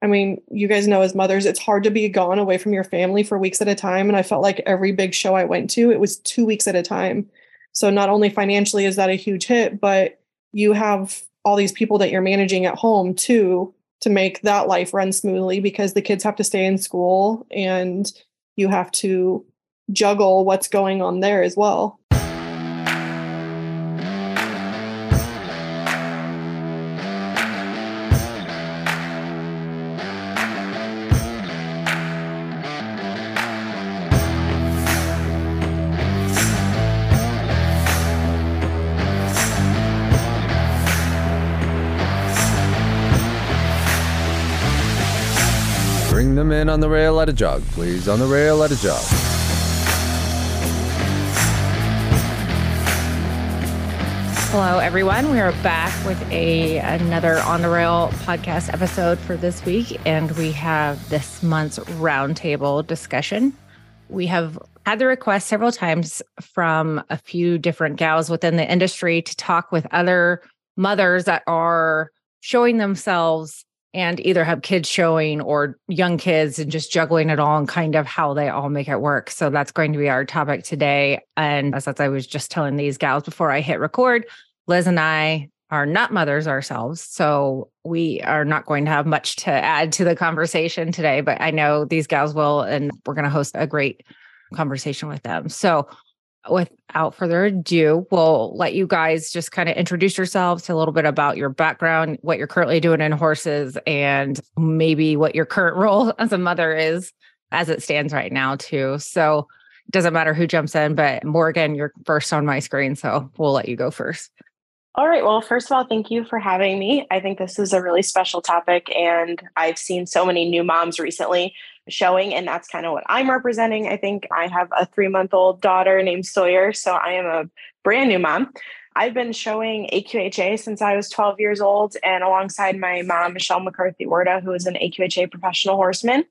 I mean, you guys know as mothers, it's hard to be gone away from your family for weeks at a time. And I felt like every big show I went to, it was two weeks at a time. So not only financially is that a huge hit, but you have all these people that you're managing at home too to make that life run smoothly because the kids have to stay in school and you have to juggle what's going on there as well. In on the rail, let it jog. Please, on the rail, let it jog. Hello, everyone. We are back with a another on the rail podcast episode for this week, and we have this month's roundtable discussion. We have had the request several times from a few different gals within the industry to talk with other mothers that are showing themselves and either have kids showing or young kids and just juggling it all and kind of how they all make it work. So that's going to be our topic today. And as I was just telling these gals before I hit record, Liz and I are not mothers ourselves. So we are not going to have much to add to the conversation today, but I know these gals will, and we're going to host a great conversation with them. So without further ado, we'll let you guys just kind of introduce yourselves, a little bit about your background, what you're currently doing in horses, and maybe what your current role as a mother is as it stands right now, too. So it doesn't matter who jumps in, but Morgan, you're first on my screen. So we'll let you go first. All right. Well, first of all, thank you for having me. I think this is a really special topic, and I've seen so many new moms recently showing and that's kind of what i'm representing i think i have a three month old daughter named sawyer so i am a brand new mom i've been showing aqha since i was 12 years old and alongside my mom michelle mccarthy warda who is an aqha professional horseman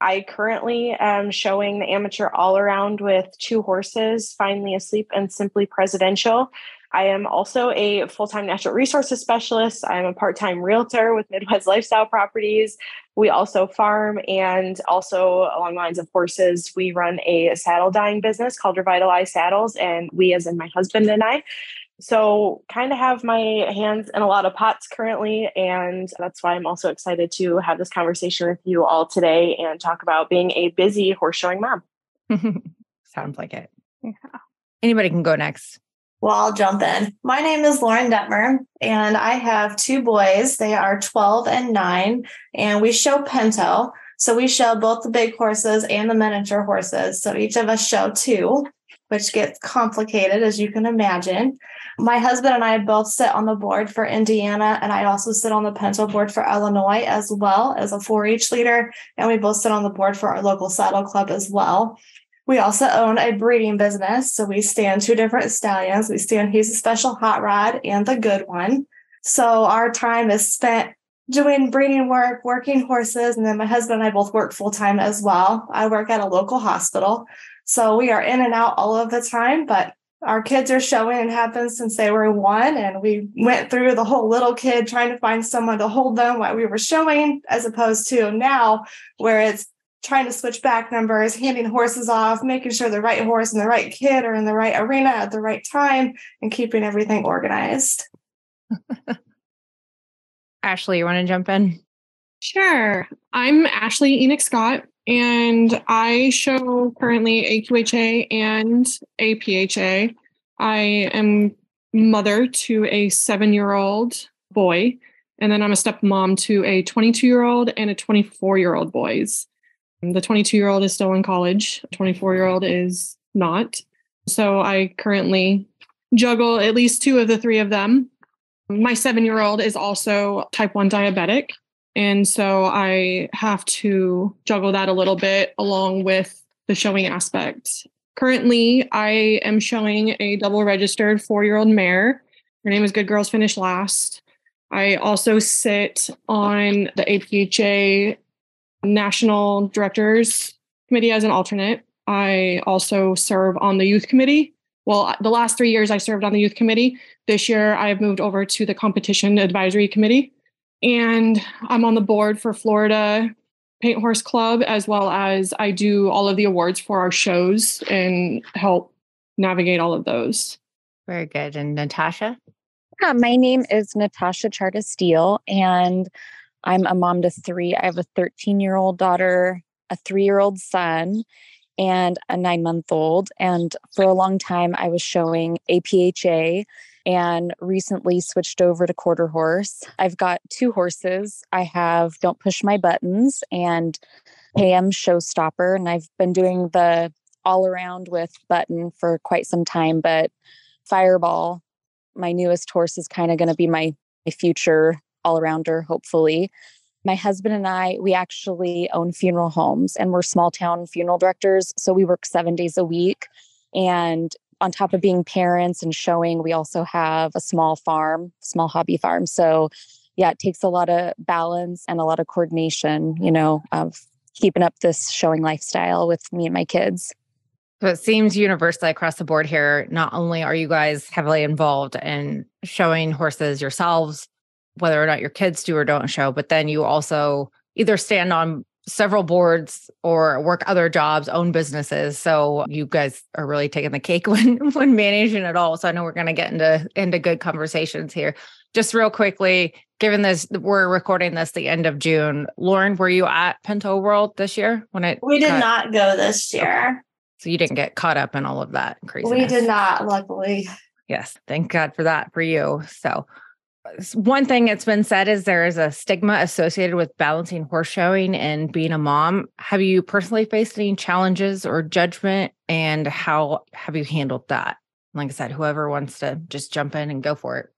i currently am showing the amateur all around with two horses finally asleep and simply presidential I am also a full time natural resources specialist. I'm a part time realtor with Midwest Lifestyle Properties. We also farm and also along lines of horses, we run a saddle dyeing business called Revitalize Saddles. And we, as in my husband and I, so kind of have my hands in a lot of pots currently. And that's why I'm also excited to have this conversation with you all today and talk about being a busy horse showing mom. Sounds like it. Yeah. Anybody can go next. Well, I'll jump in. My name is Lauren Detmer, and I have two boys. They are 12 and 9, and we show Pinto. So we show both the big horses and the miniature horses. So each of us show two, which gets complicated, as you can imagine. My husband and I both sit on the board for Indiana, and I also sit on the Pinto board for Illinois as well as a 4 H leader. And we both sit on the board for our local saddle club as well. We also own a breeding business. So we stand two different stallions. We stand he's a special hot rod and the good one. So our time is spent doing breeding work, working horses, and then my husband and I both work full time as well. I work at a local hospital. So we are in and out all of the time, but our kids are showing and have been since they were one. And we went through the whole little kid trying to find someone to hold them while we were showing, as opposed to now where it's trying to switch back numbers, handing horses off, making sure the right horse and the right kid are in the right arena at the right time, and keeping everything organized. Ashley, you want to jump in? Sure. I'm Ashley Enoch Scott, and I show currently AQHA and APHA. I am mother to a seven year old boy, and then I'm a stepmom to a 22 year old and a 24 year old boys. The 22 year old is still in college, 24 year old is not. So I currently juggle at least two of the three of them. My seven year old is also type 1 diabetic. And so I have to juggle that a little bit along with the showing aspect. Currently, I am showing a double registered four year old mare. Her name is Good Girls Finish Last. I also sit on the APHA national directors committee as an alternate. I also serve on the youth committee. Well, the last three years I served on the youth committee. This year I have moved over to the competition advisory committee. and I'm on the board for Florida Paint Horse Club, as well as I do all of the awards for our shows and help navigate all of those. Very good. And Natasha? Yeah, my name is Natasha Charta Steele, and I'm a mom to three. I have a 13 year old daughter, a three year old son, and a nine month old. And for a long time, I was showing APHA and recently switched over to quarter horse. I've got two horses. I have Don't Push My Buttons and Pam Showstopper, and I've been doing the all around with Button for quite some time, but Fireball, my newest horse, is kind of going to be my, my future all arounder, hopefully. My husband and I, we actually own funeral homes and we're small town funeral directors. So we work seven days a week. And on top of being parents and showing, we also have a small farm, small hobby farm. So, yeah, it takes a lot of balance and a lot of coordination, you know, of keeping up this showing lifestyle with me and my kids. So it seems universally across the board here, not only are you guys heavily involved in showing horses yourselves, whether or not your kids do or don't show, but then you also either stand on several boards or work other jobs, own businesses. So you guys are really taking the cake when when managing it all. So I know we're going to get into into good conversations here. Just real quickly, given this we're recording this the end of June. Lauren, were you at Pinto World this year when it We did got, not go this year. So you didn't get caught up in all of that crazy. We did not, luckily. Yes, thank God for that for you. So one thing that's been said is there is a stigma associated with balancing horse showing and being a mom. Have you personally faced any challenges or judgment and how have you handled that? Like I said, whoever wants to just jump in and go for it.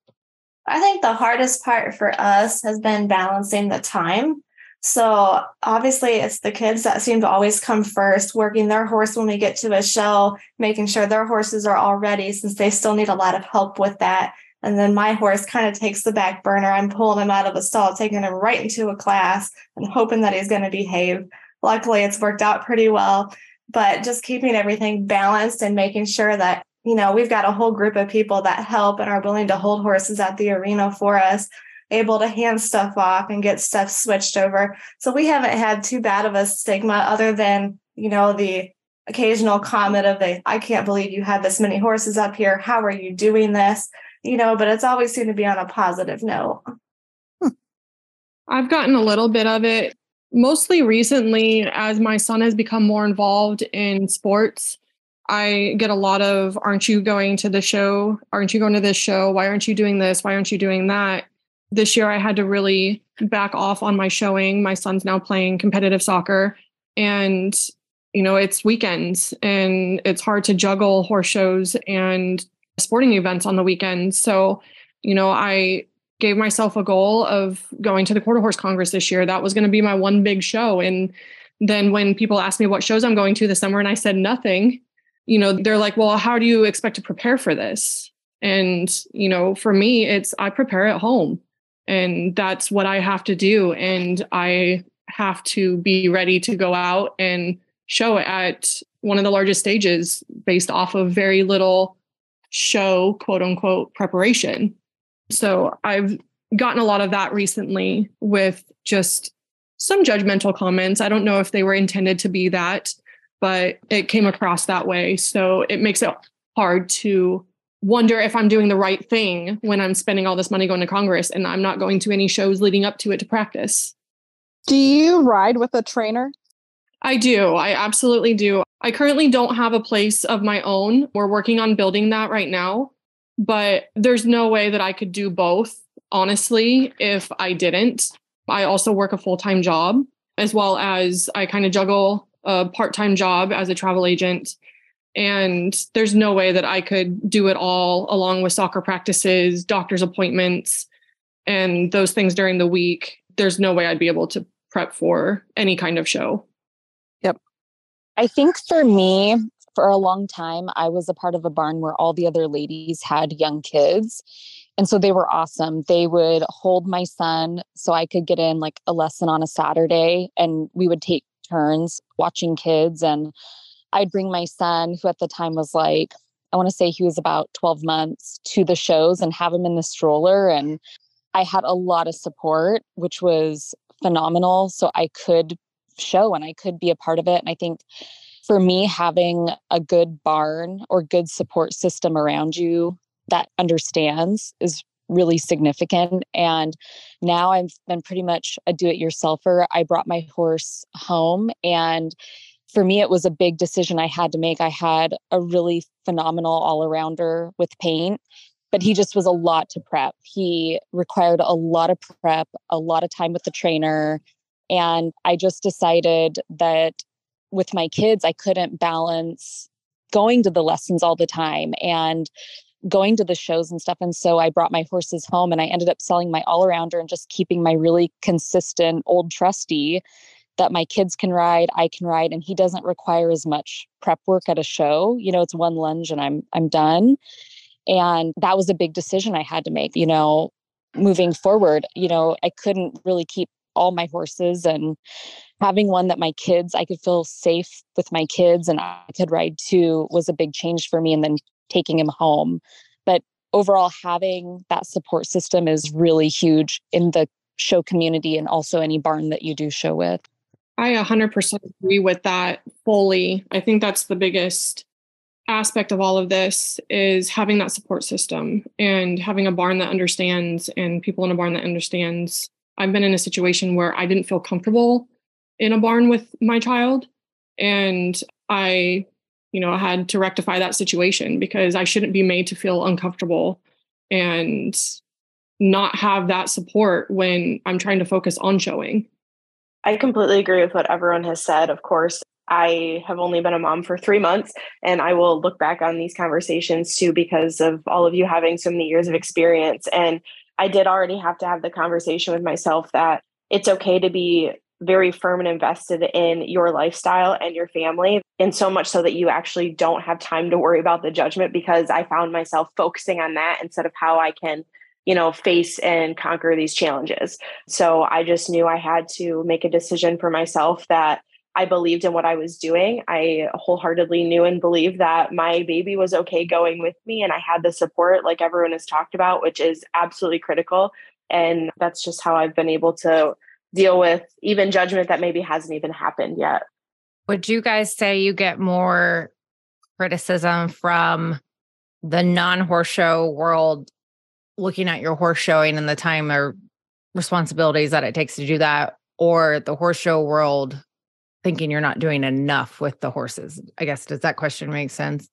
I think the hardest part for us has been balancing the time. So obviously, it's the kids that seem to always come first, working their horse when we get to a show, making sure their horses are all ready since they still need a lot of help with that. And then my horse kind of takes the back burner. I'm pulling him out of the stall, taking him right into a class and hoping that he's going to behave. Luckily, it's worked out pretty well, but just keeping everything balanced and making sure that, you know, we've got a whole group of people that help and are willing to hold horses at the arena for us, able to hand stuff off and get stuff switched over. So we haven't had too bad of a stigma other than, you know, the occasional comment of the, I can't believe you have this many horses up here. How are you doing this? You know, but it's always seemed to be on a positive note. I've gotten a little bit of it mostly recently as my son has become more involved in sports. I get a lot of, aren't you going to the show? Aren't you going to this show? Why aren't you doing this? Why aren't you doing that? This year I had to really back off on my showing. My son's now playing competitive soccer and you know it's weekends and it's hard to juggle horse shows and sporting events on the weekends. So, you know, I gave myself a goal of going to the Quarter Horse Congress this year. That was going to be my one big show. And then when people asked me what shows I'm going to this summer and I said nothing, you know, they're like, well, how do you expect to prepare for this? And, you know, for me, it's I prepare at home and that's what I have to do. And I have to be ready to go out and show at one of the largest stages based off of very little show quote unquote preparation. So I've gotten a lot of that recently with just some judgmental comments. I don't know if they were intended to be that, but it came across that way. So it makes it hard to wonder if I'm doing the right thing when I'm spending all this money going to Congress and I'm not going to any shows leading up to it to practice. Do you ride with a trainer? I do. I absolutely do. I currently don't have a place of my own. We're working on building that right now, but there's no way that I could do both, honestly, if I didn't. I also work a full time job, as well as I kind of juggle a part time job as a travel agent. And there's no way that I could do it all along with soccer practices, doctor's appointments, and those things during the week. There's no way I'd be able to prep for any kind of show. I think for me, for a long time, I was a part of a barn where all the other ladies had young kids. And so they were awesome. They would hold my son so I could get in like a lesson on a Saturday and we would take turns watching kids. And I'd bring my son, who at the time was like, I want to say he was about 12 months, to the shows and have him in the stroller. And I had a lot of support, which was phenomenal. So I could show and I could be a part of it. And I think for me, having a good barn or good support system around you that understands is really significant. And now I've been pretty much a do it yourselfer. I brought my horse home and for me, it was a big decision I had to make. I had a really phenomenal all arounder with paint, but he just was a lot to prep. He required a lot of prep, a lot of time with the trainer. And I just decided that with my kids, I couldn't balance going to the lessons all the time and going to the shows and stuff. And so I brought my horses home and I ended up selling my all arounder and just keeping my really consistent old trusty that my kids can ride, I can ride, and he doesn't require as much prep work at a show. You know, it's one lunge and I'm I'm done. And that was a big decision I had to make, you know, moving forward. You know, I couldn't really keep all my horses and having one that my kids I could feel safe with my kids and I could ride too was a big change for me and then taking him home. But overall having that support system is really huge in the show community and also any barn that you do show with. I 100% agree with that fully. I think that's the biggest aspect of all of this is having that support system and having a barn that understands and people in a barn that understands. I've been in a situation where I didn't feel comfortable in a barn with my child and I you know had to rectify that situation because I shouldn't be made to feel uncomfortable and not have that support when I'm trying to focus on showing. I completely agree with what everyone has said. Of course, I have only been a mom for three months, and I will look back on these conversations too because of all of you having so many years of experience. And I did already have to have the conversation with myself that it's okay to be very firm and invested in your lifestyle and your family. And so much so that you actually don't have time to worry about the judgment because I found myself focusing on that instead of how I can you know, face and conquer these challenges. So I just knew I had to make a decision for myself that I believed in what I was doing. I wholeheartedly knew and believed that my baby was okay going with me and I had the support like everyone has talked about, which is absolutely critical. And that's just how I've been able to deal with even judgment that maybe hasn't even happened yet. Would you guys say you get more criticism from the non horse show world looking at your horse showing and the time or responsibilities that it takes to do that, or the horse show world thinking you're not doing enough with the horses? I guess, does that question make sense?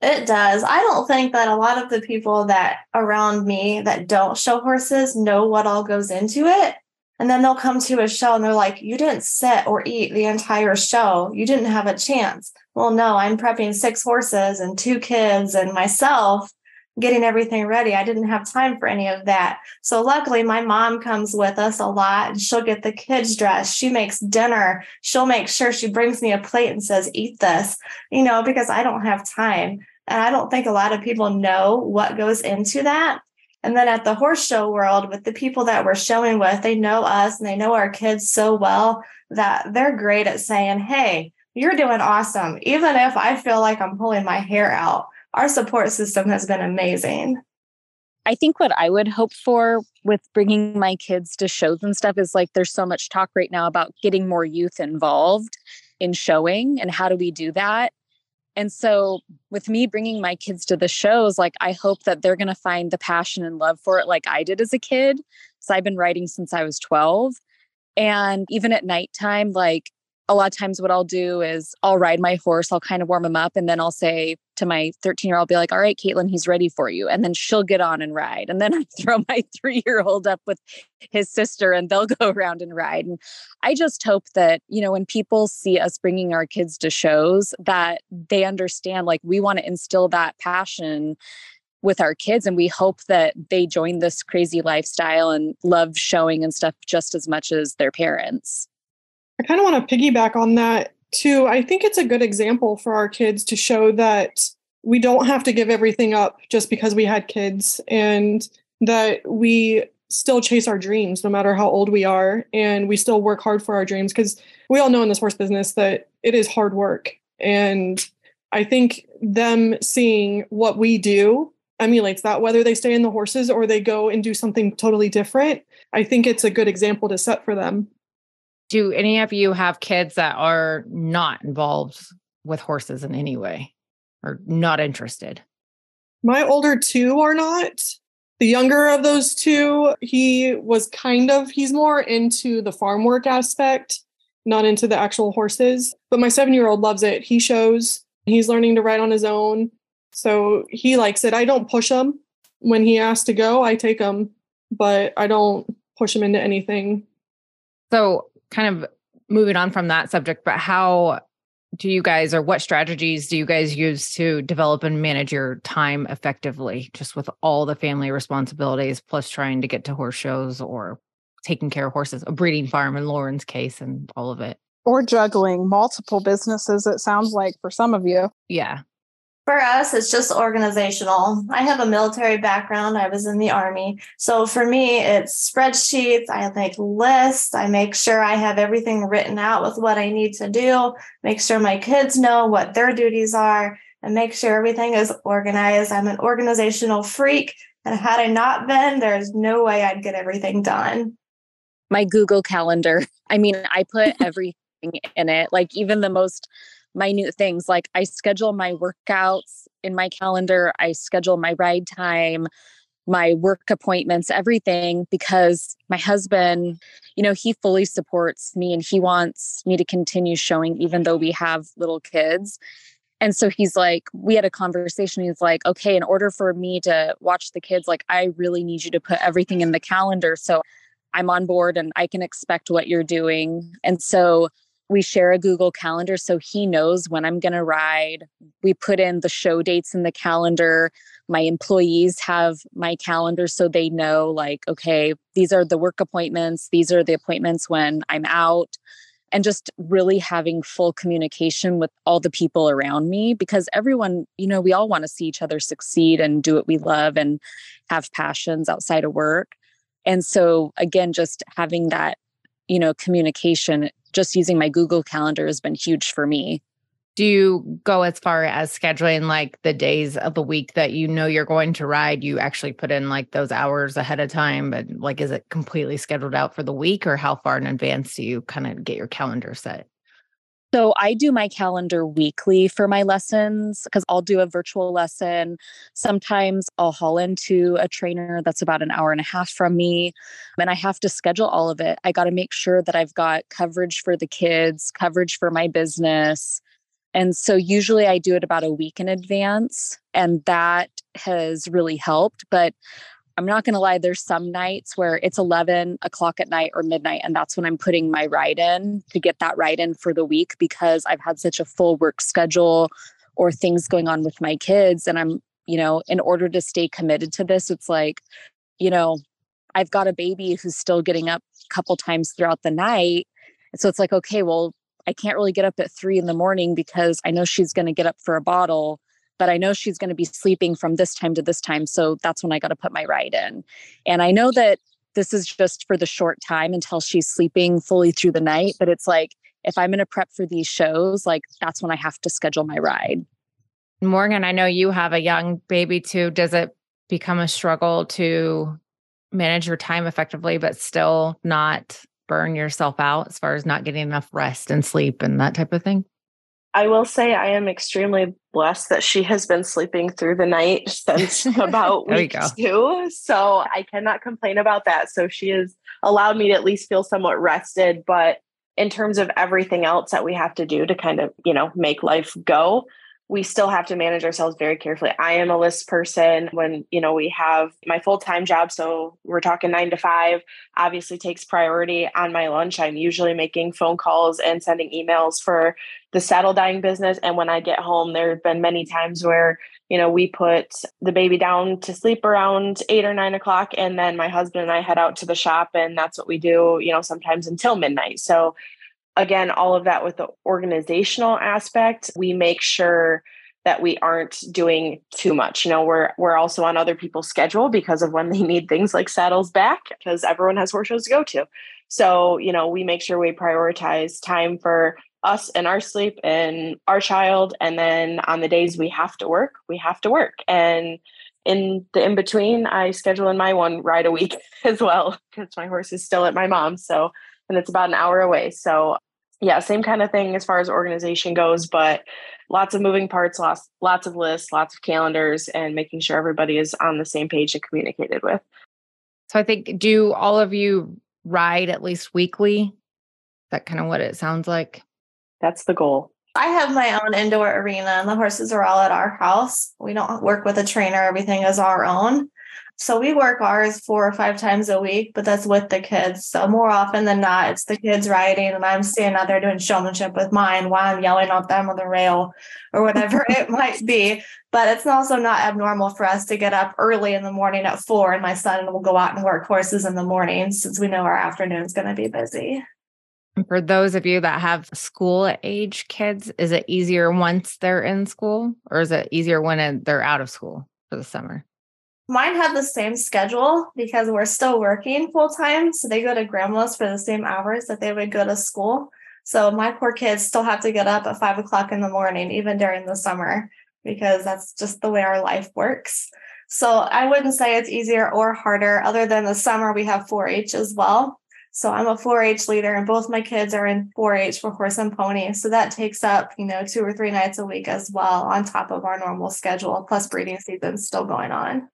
It does. I don't think that a lot of the people that around me that don't show horses know what all goes into it. And then they'll come to a show and they're like, You didn't sit or eat the entire show. You didn't have a chance. Well, no, I'm prepping six horses and two kids and myself getting everything ready. I didn't have time for any of that. So luckily my mom comes with us a lot and she'll get the kids dressed. She makes dinner. She'll make sure she brings me a plate and says, eat this, you know, because I don't have time. And I don't think a lot of people know what goes into that. And then at the horse show world, with the people that we're showing with, they know us and they know our kids so well that they're great at saying, Hey, you're doing awesome. Even if I feel like I'm pulling my hair out, our support system has been amazing. I think what I would hope for with bringing my kids to shows and stuff is like there's so much talk right now about getting more youth involved in showing and how do we do that? And so with me bringing my kids to the shows like I hope that they're going to find the passion and love for it like I did as a kid. So I've been riding since I was 12 and even at nighttime like a lot of times what I'll do is I'll ride my horse, I'll kind of warm him up, and then I'll say to my 13 year old, be like, all right, Caitlin, he's ready for you. And then she'll get on and ride. And then I throw my three year old up with his sister and they'll go around and ride. And I just hope that, you know, when people see us bringing our kids to shows, that they understand like we want to instill that passion with our kids and we hope that they join this crazy lifestyle and love showing and stuff just as much as their parents. I kind of want to piggyback on that too. I think it's a good example for our kids to show that we don't have to give everything up just because we had kids and that we still chase our dreams no matter how old we are and we still work hard for our dreams because we all know in this horse business that it is hard work and i think them seeing what we do emulates that, whether they stay in the horses or they go and do something totally different. I think it's a good example to set for them. Do any of you have kids that are not involved with horses in any way or not interested? My older two are not. The younger of those two, he was kind of, he's more into the farm work aspect, not into the actual horses. But my seven year old loves it. He shows, he's learning to ride on his own. So he likes it. I don't push him. When he asks to go, I take him, but I don't push him into anything. So, kind of moving on from that subject, but how do you guys or what strategies do you guys use to develop and manage your time effectively just with all the family responsibilities plus trying to get to horse shows or taking care of horses a breeding farm in lauren's case and all of it? Or juggling multiple businesses it sounds like for some of you. Yeah for us, it's just organizational. I have a military background. I was in the army. So for me, it's spreadsheets. I make lists. I make sure I have everything written out with what I need to do, make sure my kids know what their duties are, and make sure everything is organized. I'm an organizational freak. And had I not been, there's no way I'd get everything done. My Google Calendar. I mean, I put everything in it, like even the most minute things like I schedule my workouts in my calendar, I schedule my ride time, my work appointments, everything because my husband, you know, he fully supports me and he wants me to continue showing even though we have little kids. And so he's like, we had a conversation. He's like, okay, in order for me to watch the kids, like, I really need you to put everything in the calendar. So I'm on board and I can expect what you're doing. And so we share a Google Calendar so he knows when I'm going to ride. We put in the show dates in the calendar. My employees have my calendar so they know, like, okay, these are the work appointments, these are the appointments when I'm out. And just really having full communication with all the people around me because everyone, you know, we all want to see each other succeed and do what we love and have passions outside of work. And so, again, just having that you know communication just using my Google Calendar has been huge for me. Do you go as far as scheduling like the days of the week that you know you're going to ride? You actually put in like those hours ahead of time, but like is it completely scheduled out for the week or how far in advance do you kind of get your calendar set? So I do my calendar weekly for my lessons because I'll do a virtual lesson. Sometimes I'll haul into a trainer that's about an hour and a half from me. And I have to schedule all of it. I got to make sure that I've got coverage for the kids, coverage for my business. And so usually I do it about a week in advance, and that has really helped. But I'm not going to lie, there's some nights where it's 11 o'clock at night or midnight, and that's when I'm putting my ride in to get that ride in for the week because I've had such a full work schedule or things going on with my kids. And I'm, you know, in order to stay committed to this, it's like, you know, I've got a baby who's still getting up a couple times throughout the night. And so it's like, okay, well, I can't really get up at three in the morning because I know she's going to get up for a bottle but I know she's going to be sleeping from this time to this time. So that's when I got to put my ride in. And I know that this is just for the short time until she's sleeping fully through the night. But it's like, if I'm going to prep for these shows, like that's when I have to schedule my ride. Morgan, I know you have a young baby too. Does it become a struggle to manage your time effectively, but still not burn yourself out as far as not getting enough rest and sleep and that type of thing? I will say I am extremely blessed that she has been sleeping through the night since about week two. So I cannot complain about that. So she has allowed me to at least feel somewhat rested. But in terms of everything else that we have to do to kind of, you know, make life go, we still have to manage ourselves very carefully. I am a list person when, you know, we have my full-time job. So we're talking nine to five, obviously takes priority on my lunch. I'm usually making phone calls and sending emails for the saddle dyeing business. And when I get home, there have been many times where, you know, we put the baby down to sleep around eight or nine o'clock. And then my husband and I head out to the shop and that's what we do, you know, sometimes until midnight. So again, all of that with the organizational aspect, we make sure that we aren't doing too much. You know, we're we're also on other people's schedule because of when they need things like saddles back, because everyone has horse shows to go to. So, you know, we make sure we prioritize time for us and our sleep and our child. And then on the days we have to work, we have to work. And in the in between, I schedule in my one ride a week as well because my horse is still at my mom's. So, and it's about an hour away. So, yeah, same kind of thing as far as organization goes, but lots of moving parts, lots, lots of lists, lots of calendars, and making sure everybody is on the same page and communicated with. So, I think, do all of you ride at least weekly? Is that kind of what it sounds like? That's the goal. I have my own indoor arena and the horses are all at our house. We don't work with a trainer, everything is our own. So we work ours four or five times a week, but that's with the kids. So more often than not, it's the kids riding and I'm standing out there doing showmanship with mine while I'm yelling at them on the rail or whatever it might be. But it's also not abnormal for us to get up early in the morning at four and my son will go out and work horses in the morning since we know our afternoon's going to be busy. And for those of you that have school age kids, is it easier once they're in school or is it easier when they're out of school for the summer? Mine have the same schedule because we're still working full time. So they go to grandma's for the same hours that they would go to school. So my poor kids still have to get up at five o'clock in the morning, even during the summer, because that's just the way our life works. So I wouldn't say it's easier or harder, other than the summer we have 4 H as well. So I'm a 4-H leader, and both my kids are in 4-H for horse and pony. So that takes up, you know, two or three nights a week as well, on top of our normal schedule. Plus, breeding season's still going on.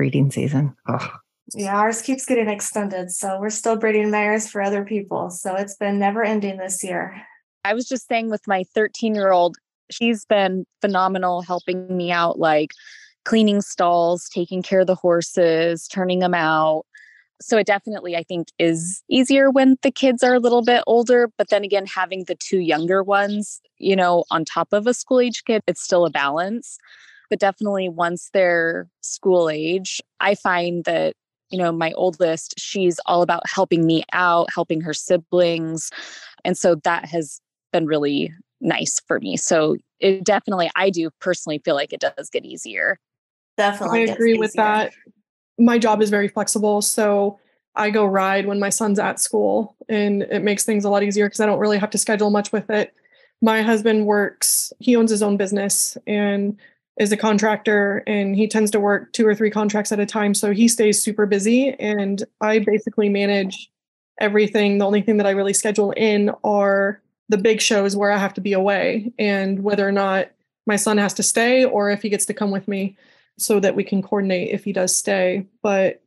Breeding season. Oh. Yeah, ours keeps getting extended. So we're still breeding mares for other people. So it's been never ending this year. I was just saying with my 13 year old, she's been phenomenal helping me out, like cleaning stalls, taking care of the horses, turning them out so it definitely i think is easier when the kids are a little bit older but then again having the two younger ones you know on top of a school age kid it's still a balance but definitely once they're school age i find that you know my oldest she's all about helping me out helping her siblings and so that has been really nice for me so it definitely i do personally feel like it does get easier definitely i agree with that my job is very flexible. So I go ride when my son's at school and it makes things a lot easier because I don't really have to schedule much with it. My husband works, he owns his own business and is a contractor and he tends to work two or three contracts at a time. So he stays super busy and I basically manage everything. The only thing that I really schedule in are the big shows where I have to be away and whether or not my son has to stay or if he gets to come with me so that we can coordinate if he does stay. But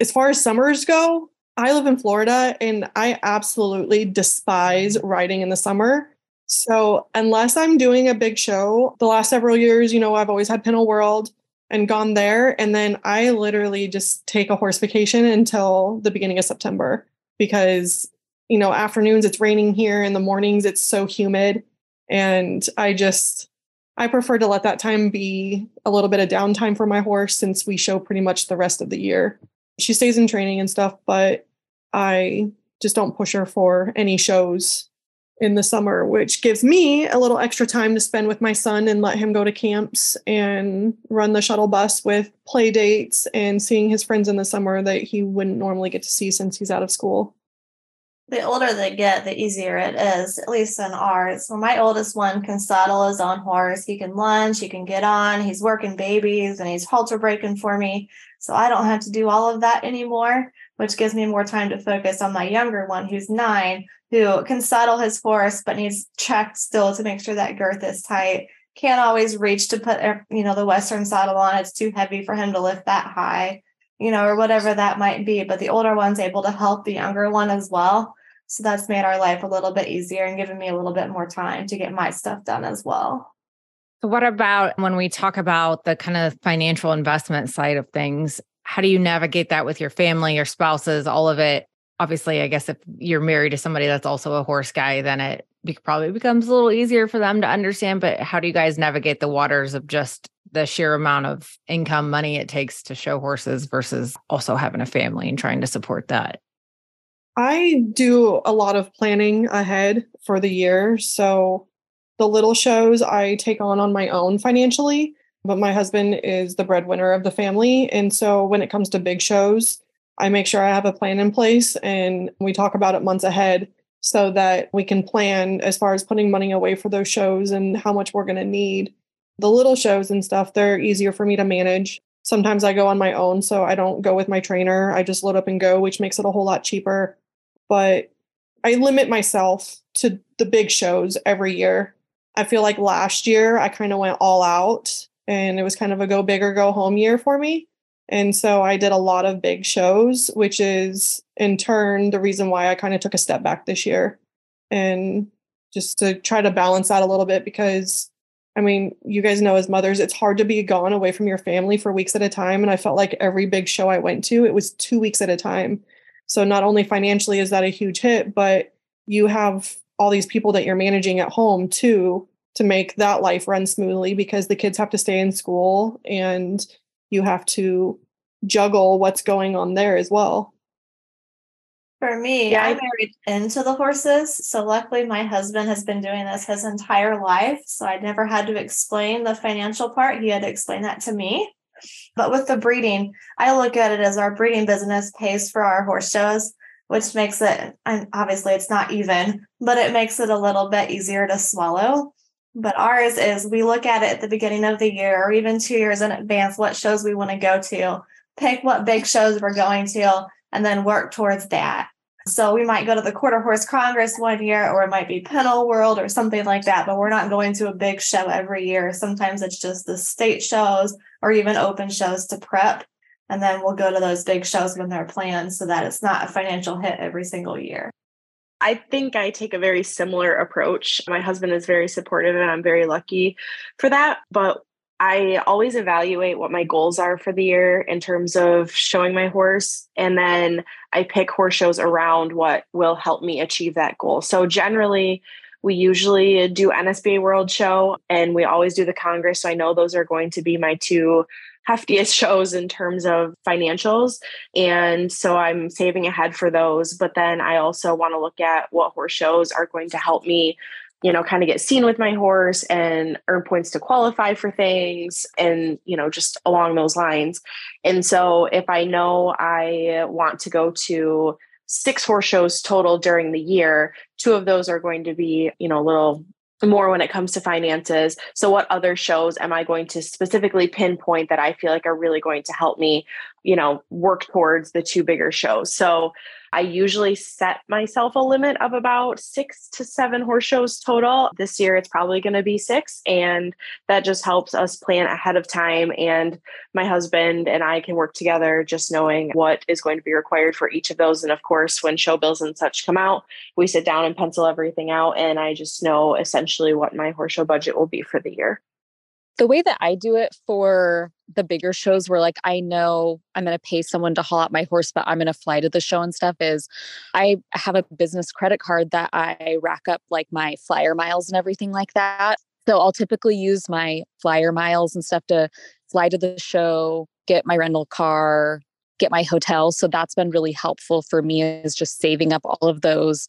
as far as summers go, I live in Florida and I absolutely despise riding in the summer. So, unless I'm doing a big show, the last several years, you know, I've always had Pinto World and gone there. And then I literally just take a horse vacation until the beginning of September because, you know, afternoons it's raining here, in the mornings it's so humid. And I just, I prefer to let that time be a little bit of downtime for my horse since we show pretty much the rest of the year. She stays in training and stuff, but I just don't push her for any shows in the summer, which gives me a little extra time to spend with my son and let him go to camps and run the shuttle bus with play dates and seeing his friends in the summer that he wouldn't normally get to see since he's out of school the older they get, the easier it is, at least in ours. So my oldest one can saddle his own horse. He can lunge, he can get on, he's working babies and he's halter breaking for me. So I don't have to do all of that anymore, which gives me more time to focus on my younger one who's nine, who can saddle his horse, but needs checked still to make sure that girth is tight. Can't always reach to put, you know, the Western saddle on. It's too heavy for him to lift that high you know, or whatever that might be. But the older one's able to help the younger one as well. So that's made our life a little bit easier and given me a little bit more time to get my stuff done as well. So, what about when we talk about the kind of financial investment side of things? How do you navigate that with your family, your spouses, all of it? Obviously, I guess if you're married to somebody that's also a horse guy, then it probably becomes a little easier for them to understand. But how do you guys navigate the waters of just the sheer amount of income money it takes to show horses versus also having a family and trying to support that? I do a lot of planning ahead for the year. So the little shows I take on on my own financially, but my husband is the breadwinner of the family. And so when it comes to big shows, I make sure I have a plan in place and we talk about it months ahead so that we can plan as far as putting money away for those shows and how much we're going to need. The little shows and stuff, they're easier for me to manage. Sometimes I go on my own, so I don't go with my trainer. I just load up and go, which makes it a whole lot cheaper. But I limit myself to the big shows every year. I feel like last year I kind of went all out and it was kind of a go big or go home year for me. And so I did a lot of big shows, which is in turn the reason why I kind of took a step back this year and just to try to balance that a little bit because I mean, you guys know as mothers, it's hard to be gone away from your family for weeks at a time. And I felt like every big show I went to, it was two weeks at a time. So not only financially is that a huge hit, but you have all these people that you're managing at home too to make that life run smoothly because the kids have to stay in school and you have to juggle what's going on there as well. For me, yeah. I married into the horses. So luckily, my husband has been doing this his entire life. So I never had to explain the financial part. He had to explain that to me. But with the breeding, I look at it as our breeding business pays for our horse shows, which makes it, and obviously it's not even, but it makes it a little bit easier to swallow. But ours is we look at it at the beginning of the year or even two years in advance, what shows we want to go to, pick what big shows we're going to, and then work towards that. So we might go to the Quarter Horse Congress one year, or it might be Pinto World or something like that, but we're not going to a big show every year. Sometimes it's just the state shows or even open shows to prep. And then we'll go to those big shows when they're planned so that it's not a financial hit every single year. I think I take a very similar approach. My husband is very supportive, and I'm very lucky for that. But I always evaluate what my goals are for the year in terms of showing my horse. And then I pick horse shows around what will help me achieve that goal. So generally, we usually do NSBA World Show and we always do the Congress. So I know those are going to be my two heftiest shows in terms of financials. And so I'm saving ahead for those. But then I also want to look at what horse shows are going to help me you know, kind of get seen with my horse and earn points to qualify for things and, you know, just along those lines. And so if I know I want to go to six horse shows total during the year, two of those are going to be, you know, a little more when it comes to finances. So, what other shows am I going to specifically pinpoint that I feel like are really going to help me, you know, work towards the two bigger shows? So, I usually set myself a limit of about six to seven horse shows total. This year, it's probably going to be six. And that just helps us plan ahead of time. And my husband and I can work together just knowing what is going to be required for each of those. And of course, when show bills and such come out, we sit down and pencil everything out. And I just know essentially what my horse show budget will be for the year the way that I do it for the bigger shows where like I know I'm going to pay someone to haul out my horse, but I'm going to fly to the show and stuff is I have a business credit card that I rack up like my flyer miles and everything like that. So I'll typically use my flyer miles and stuff to fly to the show, get my rental car, get my hotel. So that's been really helpful for me is just saving up all of those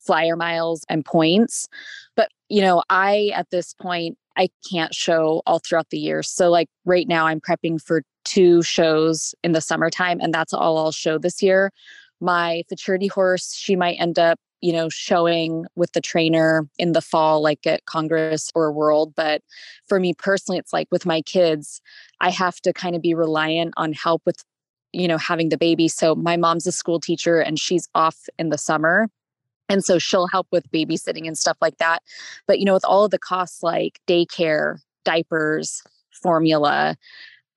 flyer miles and points. But, you know, I at this point I can't show all throughout the year. So, like right now, I'm prepping for two shows in the summertime, and that's all I'll show this year. My futurity horse, she might end up, you know, showing with the trainer in the fall, like at Congress or World. But for me personally, it's like with my kids, I have to kind of be reliant on help with, you know, having the baby. So, my mom's a school teacher and she's off in the summer. And so she'll help with babysitting and stuff like that. But, you know, with all of the costs like daycare, diapers, formula,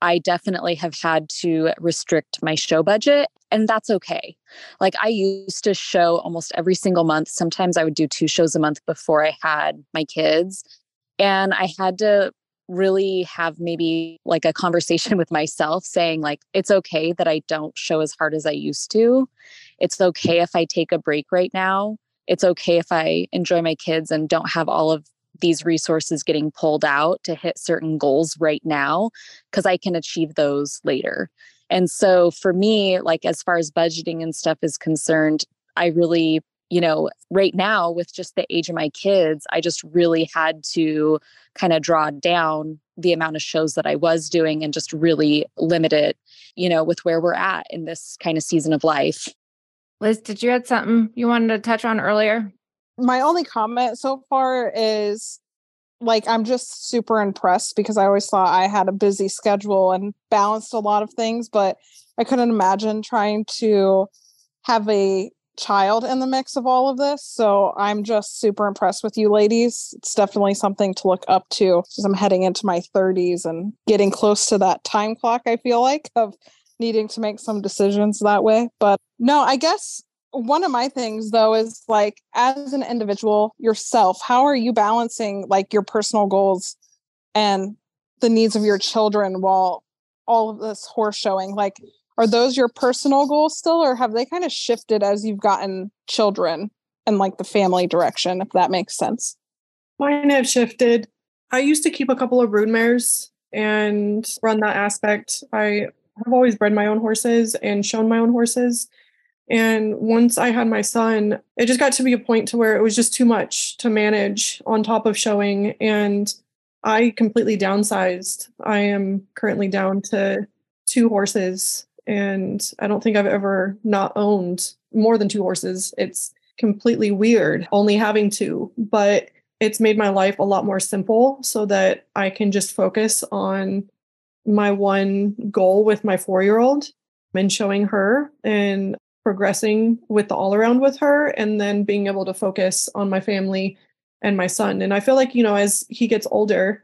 I definitely have had to restrict my show budget, and that's okay. Like, I used to show almost every single month. Sometimes I would do two shows a month before I had my kids. And I had to really have maybe like a conversation with myself saying, like, it's okay that I don't show as hard as I used to. It's okay if I take a break right now it's okay if I enjoy my kids and don't have all of these resources getting pulled out to hit certain goals right now because I can achieve those later. And so for me, like as far as budgeting and stuff is concerned, I really, you know, right now with just the age of my kids, I just really had to kind of draw down the amount of shows that I was doing and just really limit it, you know, with where we're at in this kind of season of life. Liz, did you add something you wanted to touch on earlier? My only comment so far is like I'm just super impressed because I always thought I had a busy schedule and balanced a lot of things, but I couldn't imagine trying to have a child in the mix of all of this. So I'm just super impressed with you ladies. It's definitely something to look up to as I'm heading into my 30s and getting close to that time clock, I feel like, of needing to make some decisions that way. But no, I guess one of my things though is like as an individual yourself, how are you balancing like your personal goals and the needs of your children while all of this horse showing? Like are those your personal goals still or have they kind of shifted as you've gotten children and like the family direction if that makes sense mine have shifted i used to keep a couple of brood mares and run that aspect i have always bred my own horses and shown my own horses. And once i had my son it just got to be a point to where it was just too much to manage on top of showing. And i completely downsized. I am currently down to two horses. And I don't think I've ever not owned more than two horses. It's completely weird only having two, but it's made my life a lot more simple so that I can just focus on my one goal with my four year old and showing her and progressing with the all around with her, and then being able to focus on my family and my son. And I feel like, you know, as he gets older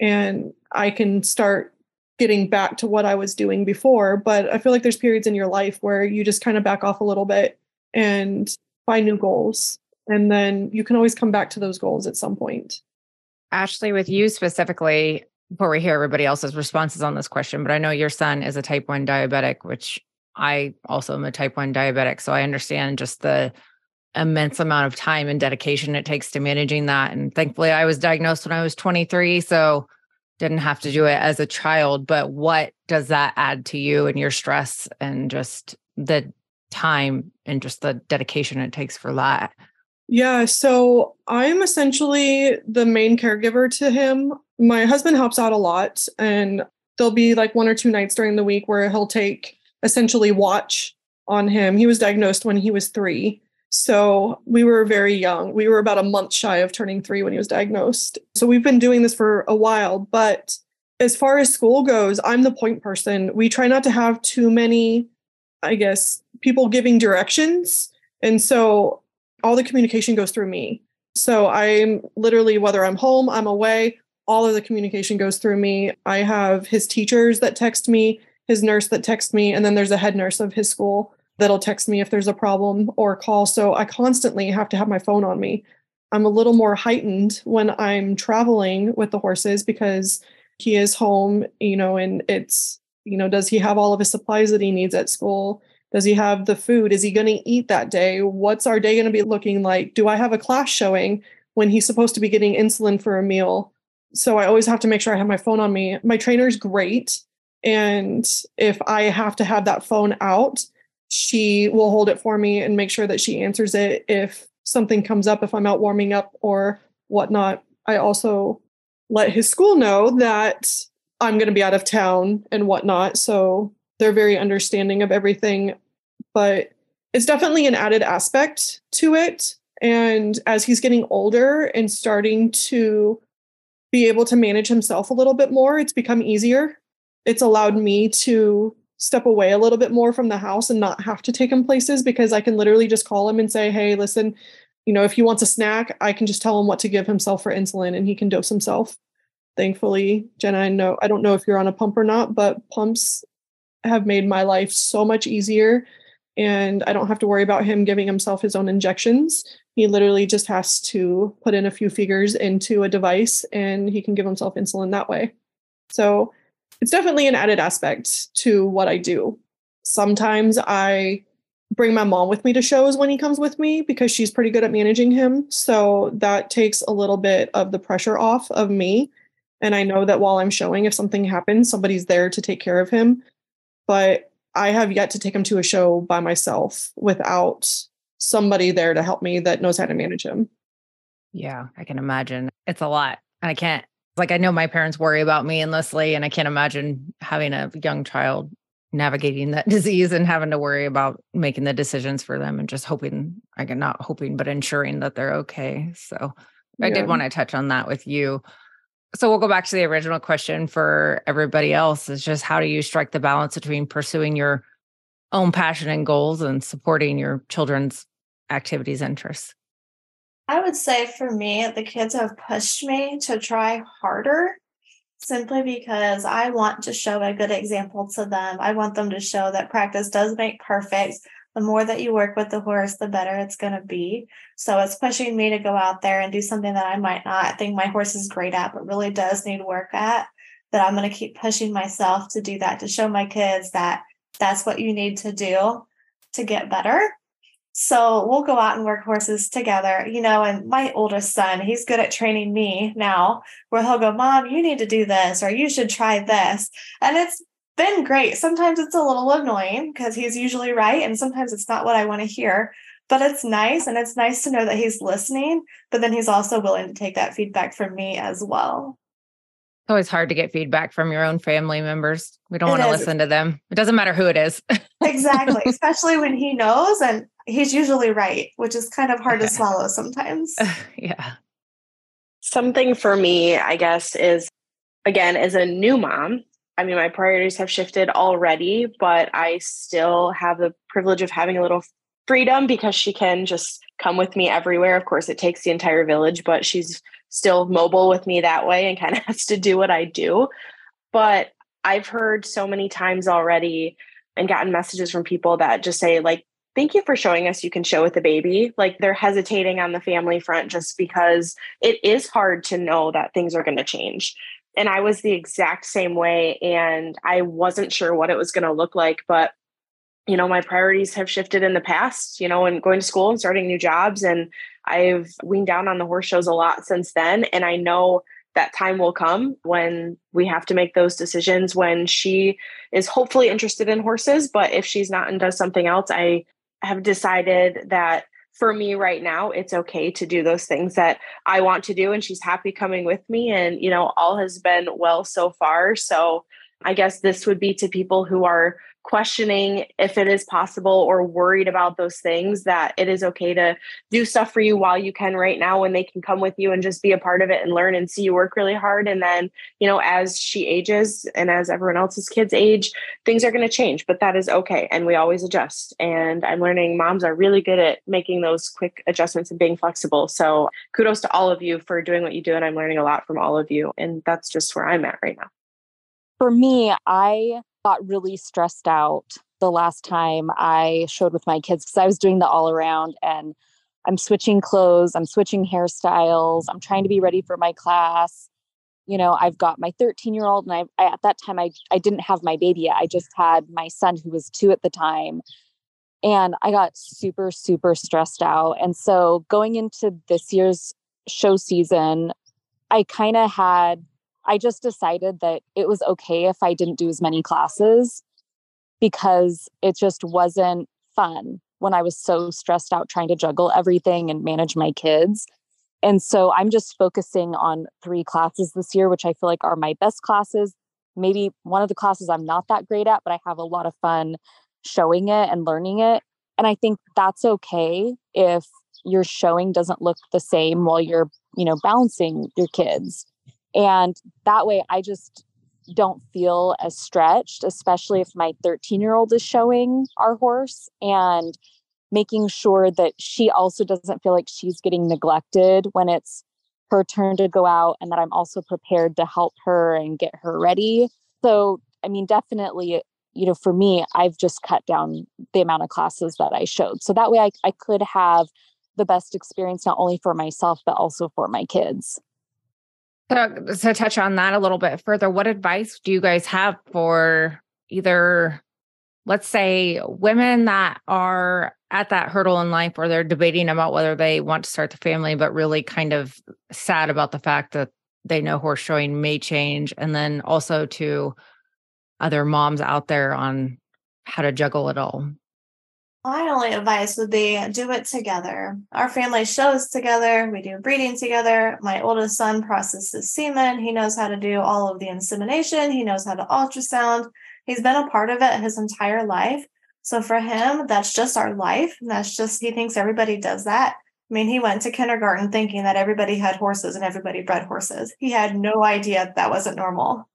and I can start getting back to what I was doing before. But I feel like there's periods in your life where you just kind of back off a little bit and find new goals. And then you can always come back to those goals at some point. Ashley, with you specifically, before we hear everybody else's responses on this question, but I know your son is a type 1 diabetic, which I also am a type 1 diabetic. So I understand just the immense amount of time and dedication it takes to managing that. And thankfully, I was diagnosed when I was 23. So didn't have to do it as a child, but what does that add to you and your stress and just the time and just the dedication it takes for that? Yeah, so I'm essentially the main caregiver to him. My husband helps out a lot, and there'll be like one or two nights during the week where he'll take essentially watch on him. He was diagnosed when he was three. So we were very young. We were about a month shy of turning three when he was diagnosed. So we've been doing this for a while. But as far as school goes, I'm the point person. We try not to have too many, I guess, people giving directions. And so all the communication goes through me. So I'm literally, whether I'm home, I'm away, all of the communication goes through me. I have his teachers that text me, his nurse that texts me, and then there's a head nurse of his school that'll text me if there's a problem or call. So I constantly have to have my phone on me. I'm a little more heightened when I'm traveling with the horses because he is home, you know, and it's, you know, does he have all of his supplies that he needs at school? Does he have the food? Is he going to eat that day? What's our day going to be looking like? Do I have a class showing when he's supposed to be getting insulin for a meal? So I always have to make sure I have my phone on me. My trainer's great. And if I have to have that phone out, she will hold it for me and make sure that she answers it if something comes up, if I'm out warming up or whatnot. I also let his school know that I'm going to be out of town and whatnot. So they're very understanding of everything. But it's definitely an added aspect to it. And as he's getting older and starting to be able to manage himself a little bit more, it's become easier. It's allowed me to step away a little bit more from the house and not have to take him places because I can literally just call him and say, hey, listen, you know, if he wants a snack, I can just tell him what to give himself for insulin and he can dose himself. Thankfully, Jenna, I know I don't know if you're on a pump or not, but pumps have made my life so much easier. And I don't have to worry about him giving himself his own injections. He literally just has to put in a few figures into a device and he can give himself insulin that way. So it's definitely an added aspect to what I do. Sometimes I bring my mom with me to shows when he comes with me because she's pretty good at managing him. So that takes a little bit of the pressure off of me. And I know that while I'm showing, if something happens, somebody's there to take care of him. But I have yet to take him to a show by myself without somebody there to help me that knows how to manage him. Yeah, I can imagine. It's a lot. I can't like I know my parents worry about me endlessly, and I can't imagine having a young child navigating that disease and having to worry about making the decisions for them and just hoping I can not hoping but ensuring that they're okay. So I did want to touch on that with you. So we'll go back to the original question for everybody else is just how do you strike the balance between pursuing your own passion and goals and supporting your children's activities interests? I would say for me, the kids have pushed me to try harder simply because I want to show a good example to them. I want them to show that practice does make perfect. The more that you work with the horse, the better it's going to be. So it's pushing me to go out there and do something that I might not think my horse is great at, but really does need work at. That I'm going to keep pushing myself to do that, to show my kids that that's what you need to do to get better. So we'll go out and work horses together, you know. And my oldest son, he's good at training me now, where he'll go, Mom, you need to do this, or you should try this. And it's been great. Sometimes it's a little annoying because he's usually right. And sometimes it's not what I want to hear, but it's nice. And it's nice to know that he's listening, but then he's also willing to take that feedback from me as well. It's always hard to get feedback from your own family members. We don't It want to is. listen to them. It doesn't matter who it is. Exactly. Especially when he knows and he's usually right, which is kind of hard to swallow sometimes. yeah. Something for me, I guess, is again, as a new mom, I mean, my priorities have shifted already, but I still have the privilege of having a little freedom because she can just come with me everywhere. Of course, it takes the entire village, but she's still mobile with me that way and kind of has to do what I do. But I've heard so many times already and gotten messages from people that just say, like, thank you for showing us you can show with the baby. Like they're hesitating on the family front just because it is hard to know that things are going to change. And I was the exact same way. And I wasn't sure what it was going to look like. But, you know, my priorities have shifted in the past, you know, and going to school and starting new jobs. And I've weaned down on the horse shows a lot since then. And I know that time will come when we have to make those decisions when she is hopefully interested in horses. But if she's not and does something else, I have decided that for me right now, it's okay to do those things that I want to do. And she's happy coming with me. And, you know, all has been well so far. So I guess this would be to people who are questioning if it is possible or worried about those things that it is okay to do stuff for you while you can right now when they can come with you and just be a part of it and learn and see you work really hard. And then you know as she ages and as everyone else's kids age things are going to change but that is okay and we always adjust. And i'm learning moms are really good at making those quick adjustments and being flexible. So kudos to all of you for doing what you do and i'm learning a lot from all of you and that's just where i'm at right now. For me, I got really stressed out the last time I showed with my kids because I was doing the all around and I'm switching clothes, I'm switching hairstyles, I'm trying to be ready for my class. You know, I've got my 13 year old, and I, I at that time I I didn't have my baby yet. I just had my son who was two at the time, and I got super super stressed out. And so going into this year's show season, I kind of had I just decided that it was okay if I didn't do as many classes because it just wasn't fun when I was so stressed out trying to juggle everything and manage my kids. And so I'm just focusing on three classes this year, which I feel like are my best classes. Maybe one of the classes I'm not that great at, but I have a lot of fun showing it and learning it. And I think that's okay if your showing doesn't look the same while you're, you know, balancing your kids. And that way I just don't feel as stretched, especially if my 13 year old is showing our horse and making sure that she also doesn't feel like she's getting neglected when it's her turn to go out and that I'm also prepared to help her and get her ready. So, I mean, definitely, you know, for me, I've just cut down the amount of classes that I showed. So that way I, I could have the best experience, not only for myself, but also for my kids. So, to touch on that a little bit further, what advice do you guys have for either, let's say, women that are at that hurdle in life where they're debating about whether they want to start the family, but really kind of sad about the fact that they know horse showing may change, and then also to other moms out there on how to juggle it all? My only advice would be do it together. Our family shows together. We do breeding together. My oldest son processes semen. He knows how to do all of the insemination. He knows how to ultrasound. He's been a part of it his entire life. So for him, that's just our life. And that's just, he thinks everybody does that. I mean, he went to kindergarten thinking that everybody had horses and everybody bred horses. He had no idea that wasn't normal.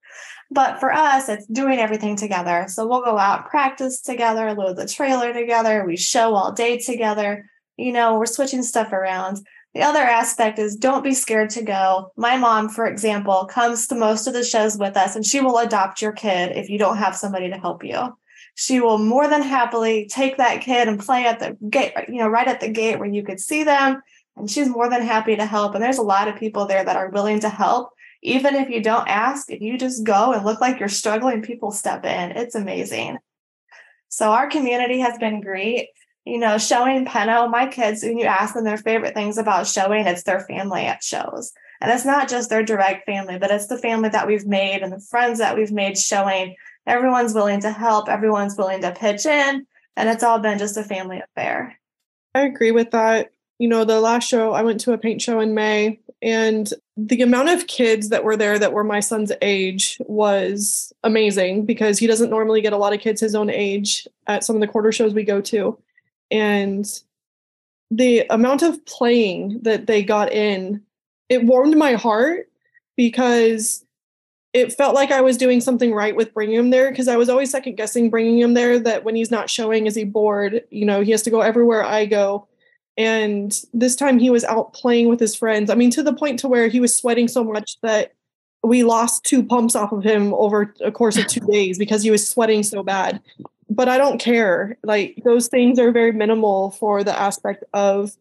But for us, it's doing everything together. So we'll go out, practice together, load the trailer together, we show all day together. You know, we're switching stuff around. The other aspect is don't be scared to go. My mom, for example, comes to most of the shows with us and she will adopt your kid if you don't have somebody to help you. She will more than happily take that kid and play at the gate, you know, right at the gate where you could see them. And she's more than happy to help. And there's a lot of people there that are willing to help. Even if you don't ask, if you just go and look like you're struggling, people step in. It's amazing. So our community has been great you know, showing Pinto, my kids, when you ask them their favorite things about showing, it's their family at shows. And it's not just their direct family, but it's the family that we've made and the friends that we've made showing. Everyone's willing to help, everyone's willing to pitch in, and it's all been just a family affair. I agree with that. You know, the last show, I went to a paint show in May, and the amount of kids that were there that were my son's age was amazing because he doesn't normally get a lot of kids his own age at some of the quarter shows we go to. And the amount of playing that they got in it warmed my heart because it felt like I was doing something right with bringing him there because I was always second guessing bringing him there that when he's not showing is he bored? You know he has to go everywhere I go and this time he was out playing with his friends I mean to the point to where he was sweating so much that we lost two pumps off of him over a course of 2 days because he was sweating so bad but I don't care. Like those things are very minimal for the aspect of,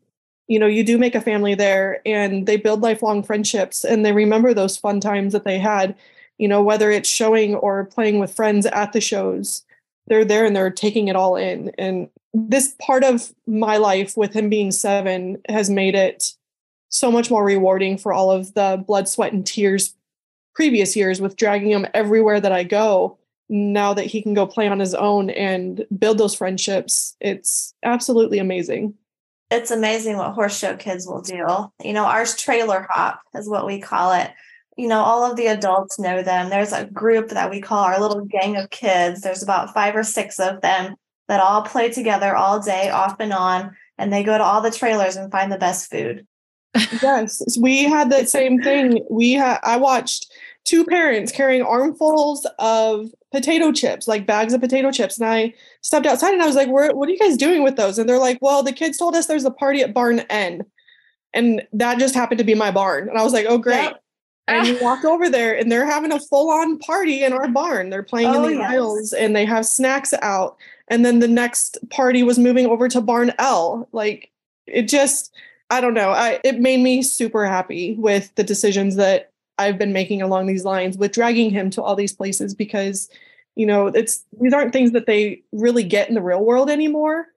you know, you do make a family there and they build lifelong friendships and they remember those fun times that they had, you know, whether it's showing or playing with friends at the shows. They're there and they're taking it all in. And this part of my life with him being seven has made it so much more rewarding for all of the blood, sweat, and tears previous years with dragging him everywhere that I go now that he can go play on his own and build those friendships, it's absolutely amazing. It's amazing what horse show kids will do. You know, ours trailer hop is what we call it. You know, all of the adults know them. There's a group that we call our little gang of kids. There's about five or six of them that all play together all day, off and on, and they go to all the trailers and find the best food. yes, we had the same thing. We had I watched two parents carrying armfuls of potato chips, like bags of potato chips. And I stepped outside and I was like, what are you guys doing with those? And they're like, well, the kids told us there's a party at barn N. And that just happened to be my barn. And I was like, oh, great. Yep. And we walk over there and they're having a full on party in our barn. They're playing oh, in the yes. aisles and they have snacks out. And then the next party was moving over to barn L. Like it just, I don't know. I, it made me super happy with the decisions that I've been making along these lines with dragging him to all these places because, you know, it's these aren't things that they really get in the real world anymore.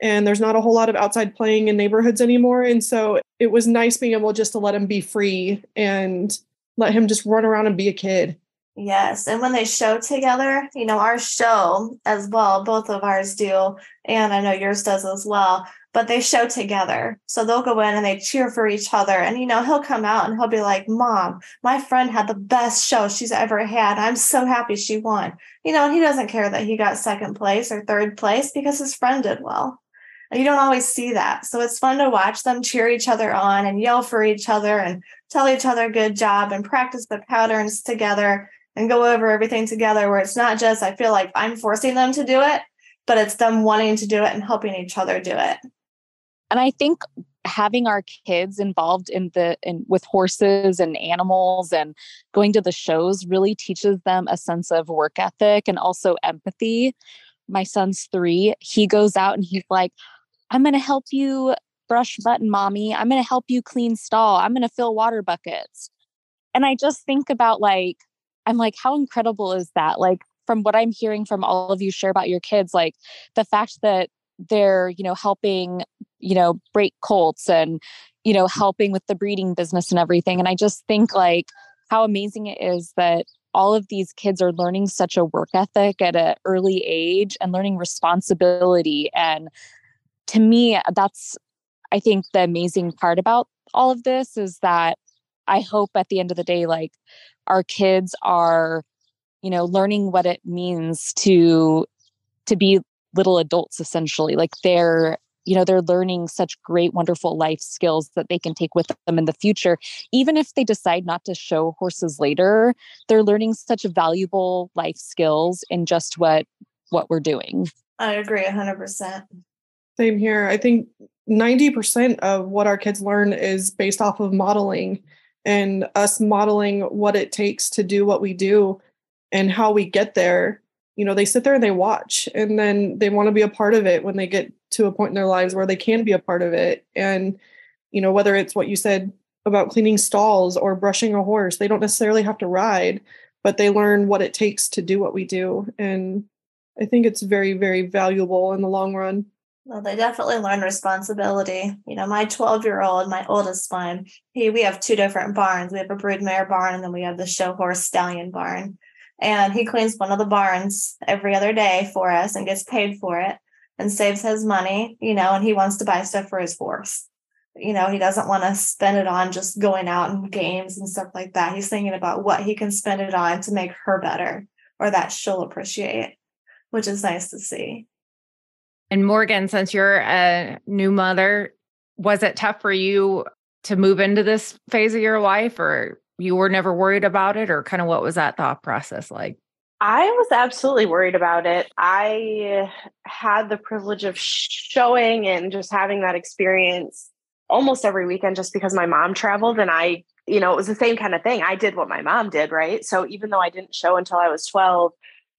And there's not a whole lot of outside playing in neighborhoods anymore. And so it was nice being able just to let him be free and let him just run around and be a kid. Yes. And when they show together, you know, our show as well, both of ours do, and I know yours does as well but they show together. So they'll go in and they cheer for each other. And, you know, he'll come out and he'll be like, Mom, my friend had the best show she's ever had. I'm so happy she won. You know, and he doesn't care that he got second place or third place because his friend did well. And you don't always see that. So it's fun to watch them cheer each other on and yell for each other and tell each other good job and practice the patterns together and go over everything together where it's not just, I feel like I'm forcing them to do it, but it's them wanting to do it and helping each other do it. And I think having our kids involved in the in with horses and animals and going to the shows really teaches them a sense of work ethic and also empathy. My son's 3, he goes out and he's like, "I'm going to help you brush button, mommy. I'm going to help you clean stall. I'm going to fill water buckets." And I just think about like I'm like how incredible is that? Like from what I'm hearing from all of you share about your kids, like the fact that they're you know helping you know break colts and you know helping with the breeding business and everything and i just think like how amazing it is that all of these kids are learning such a work ethic at an early age and learning responsibility and to me that's i think the amazing part about all of this is that i hope at the end of the day like our kids are you know learning what it means to to be little adults essentially. Like they're you know they're learning such great wonderful life skills that they can take with them in the future. Even if they decide not to show horses later they're learning such valuable life skills in just what what we're doing. I agree 100% same here. I think 90% of what our kids learn is based off of modeling and us modeling what it takes to do what we do and how we get there. You know they sit there and they watch and then they want to be a part of it when they get to a point in their lives where they can be a part of it. And you know whether it's what you said about cleaning stalls or brushing a horse they don't necessarily have to ride but they learn what it takes to do what we do. And i think it's very very valuable in the long run well they definitely learn responsibility you know my 12 year old my oldest one he we have two different barns we have a broodmare barn and then we have the show horse stallion barn and he cleans one of the barns every other day for us and gets paid for it and saves his money, you know, and he wants to buy stuff for his horse. You know, he doesn't want to spend it on just going out and games and stuff like that. He's thinking about what he can spend it on to make her better or that she'll appreciate, which is nice to see. And Morgan, since you're a new mother, was it tough for you to move into this phase of your life or you were never worried about it or kind of what was that thought process like? I was absolutely worried about it. I had the privilege of showing and just having that experience almost every weekend just because my mom traveled and I, you know, it was the same kind of thing. I did what my mom did, right? So even though I didn't show until I was 12,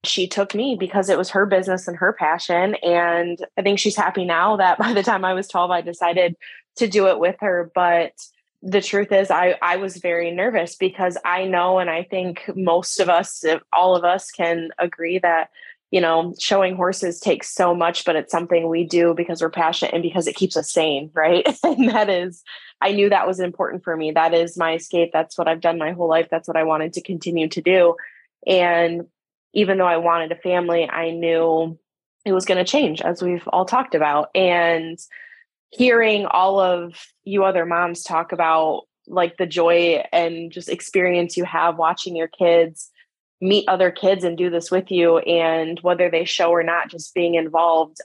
she took me because it was her business and her passion. And I think she's happy now that by the time I was 12, I decided to do it with her. But the truth is I, I was very nervous because I know and I think most of us, all of us can agree that, you know, showing horses takes so much, but it's something we do because we're passionate and because it keeps us sane, right? and that is, I knew that was important for me. That is my escape. That's what I've done my whole life. That's what I wanted to continue to do. And even though I wanted a family, I knew it was going to change as we've all talked about. And hearing all of you other moms talk about like the joy and just experience you have watching your kids meet other kids and do this with you and whether they show or not just being involved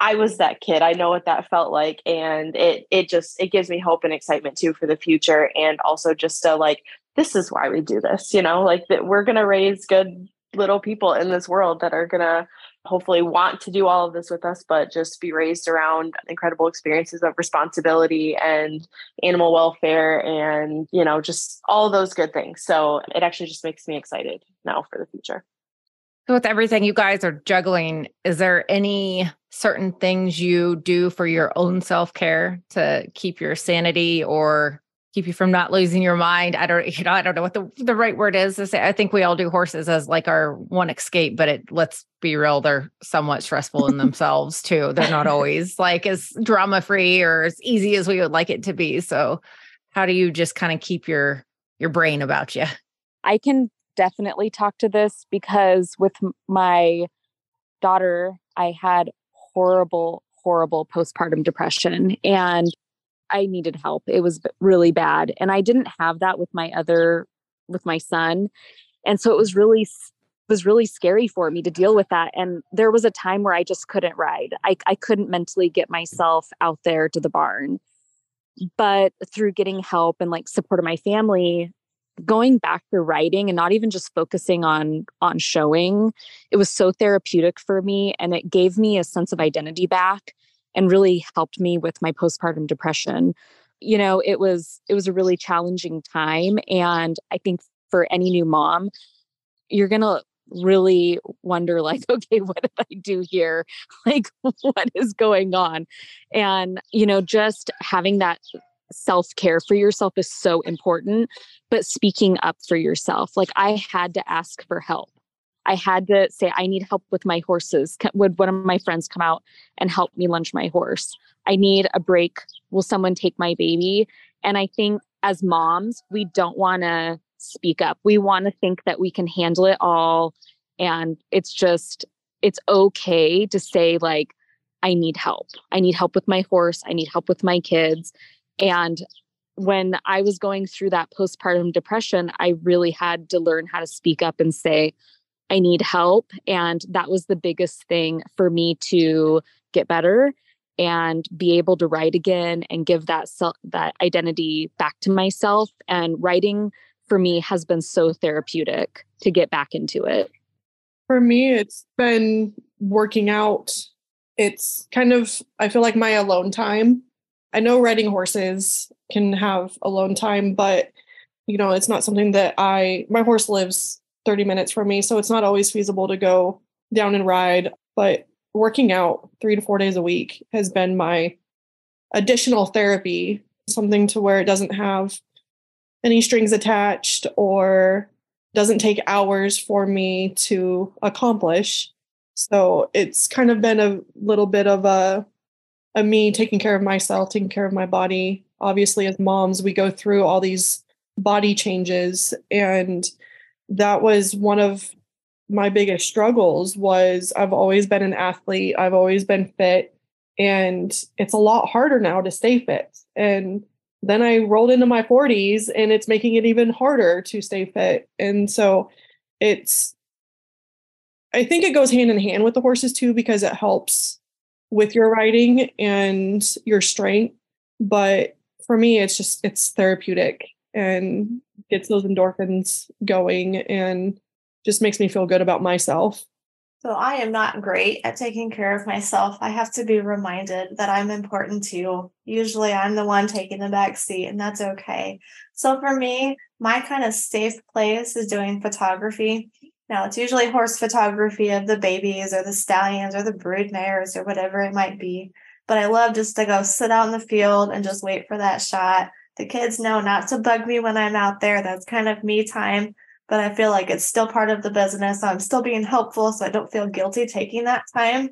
i was that kid i know what that felt like and it it just it gives me hope and excitement too for the future and also just to like this is why we do this you know like that we're going to raise good little people in this world that are going to hopefully want to do all of this with us, but just be raised around incredible experiences of responsibility and animal welfare and, you know, just all those good things. So it actually just makes me excited now for the future. So with everything you guys are juggling, is there any certain things you do for your own self-care to keep your sanity or keep you from not losing your mind. I don't, you know, I don't know what the, the right word is to say. I think we all do horses as like our one escape, but it let's be real, they're somewhat stressful in themselves too. They're not always like as drama free or as easy as we would like it to be. So how do you just kind of keep your your brain about you? I can definitely talk to this because with my daughter, I had horrible, horrible postpartum depression. And I needed help. It was really bad. And I didn't have that with my other with my son. And so it was really was really scary for me to deal with that. And there was a time where I just couldn't ride. I, I couldn't mentally get myself out there to the barn. But through getting help and like support of my family, going back to riding and not even just focusing on on showing, it was so therapeutic for me and it gave me a sense of identity back and really helped me with my postpartum depression. You know, it was it was a really challenging time and I think for any new mom, you're going to really wonder like okay what did i do here? Like what is going on? And you know just having that self-care for yourself is so important but speaking up for yourself. Like i had to ask for help I had to say, I need help with my horses. Would one of my friends come out and help me lunge my horse? I need a break. Will someone take my baby? And I think as moms, we don't want to speak up. We want to think that we can handle it all. And it's just, it's okay to say, like, I need help. I need help with my horse. I need help with my kids. And when I was going through that postpartum depression, I really had to learn how to speak up and say, I need help. And that was the biggest thing for me to get better. and be able to write again and give that self that identity back to myself and riding for me has been so therapeutic to get back into it for me it's been working out it's kind of i feel like my alone time i know riding horses can have alone time but you know it's not something that i my horse lives 30 minutes from me so it's not always feasible to go down and ride but working out three to four days a week has been my additional therapy, something to where it doesn't have any strings attached or doesn't take hours for me to accomplish. So it's kind of been a little bit of a, a me taking care of myself, taking care of my body. Obviously, as moms, we go through all these body changes and that was one of my biggest struggles was I've always been an athlete, I've always been fit, and it's a lot harder now to stay fit. And then I rolled into my 40s and it's making it even harder to stay fit. And so it's I think it goes hand in hand with the horses too because it helps with your riding and your strength, but for me it's just it's therapeutic and gets those endorphins going and just makes me feel good about myself. So I am not great at taking care of myself. I have to be reminded that I'm important too. Usually I'm the one taking the back seat and that's okay. So for me, my kind of safe place is doing photography. Now it's usually horse photography of the babies or the stallions or the brood mares or whatever it might be. But I love just to go sit out in the field and just wait for that shot. The kids know not to bug me when I'm out there. That's kind of me time but I feel like it's still part of the business. I'm still being helpful so I don't feel guilty taking that time.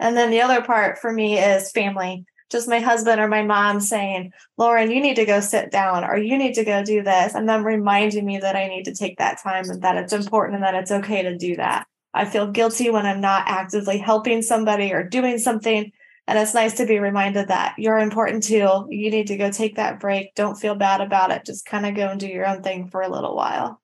And then the other part for me is family. Just my husband or my mom saying, Lauren, you need to go sit down or you need to go do this. And then reminding me that I need to take that time and that it's important and that it's okay to do that. I feel guilty when I'm not actively helping somebody or doing something. And it's nice to be reminded that you're important too. You need to go take that break. Don't feel bad about it. Just kind of go and do your own thing for a little while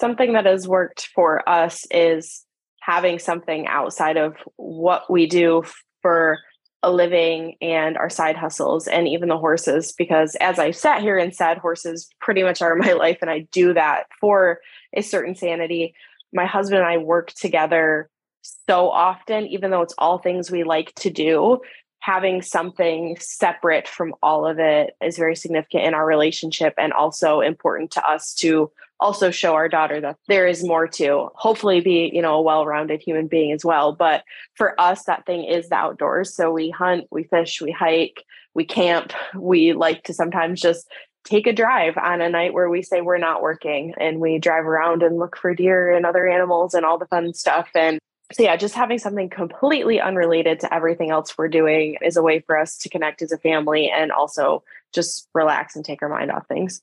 something that has worked for us is having something outside of what we do for a living and our side hustles and even the horses because as i sat here and said horses pretty much are my life and i do that for a certain sanity my husband and i work together so often even though it's all things we like to do having something separate from all of it is very significant in our relationship and also important to us to also show our daughter that there is more to hopefully be you know a well-rounded human being as well. But for us that thing is the outdoors. So we hunt we fish we hike we camp. We like to sometimes just take a drive on a night where we say we're not working and we drive around and look for deer and other animals and all the fun stuff. And so yeah just having something completely unrelated to everything else we're doing is a way for us to connect as a family and also just relax and take our mind off things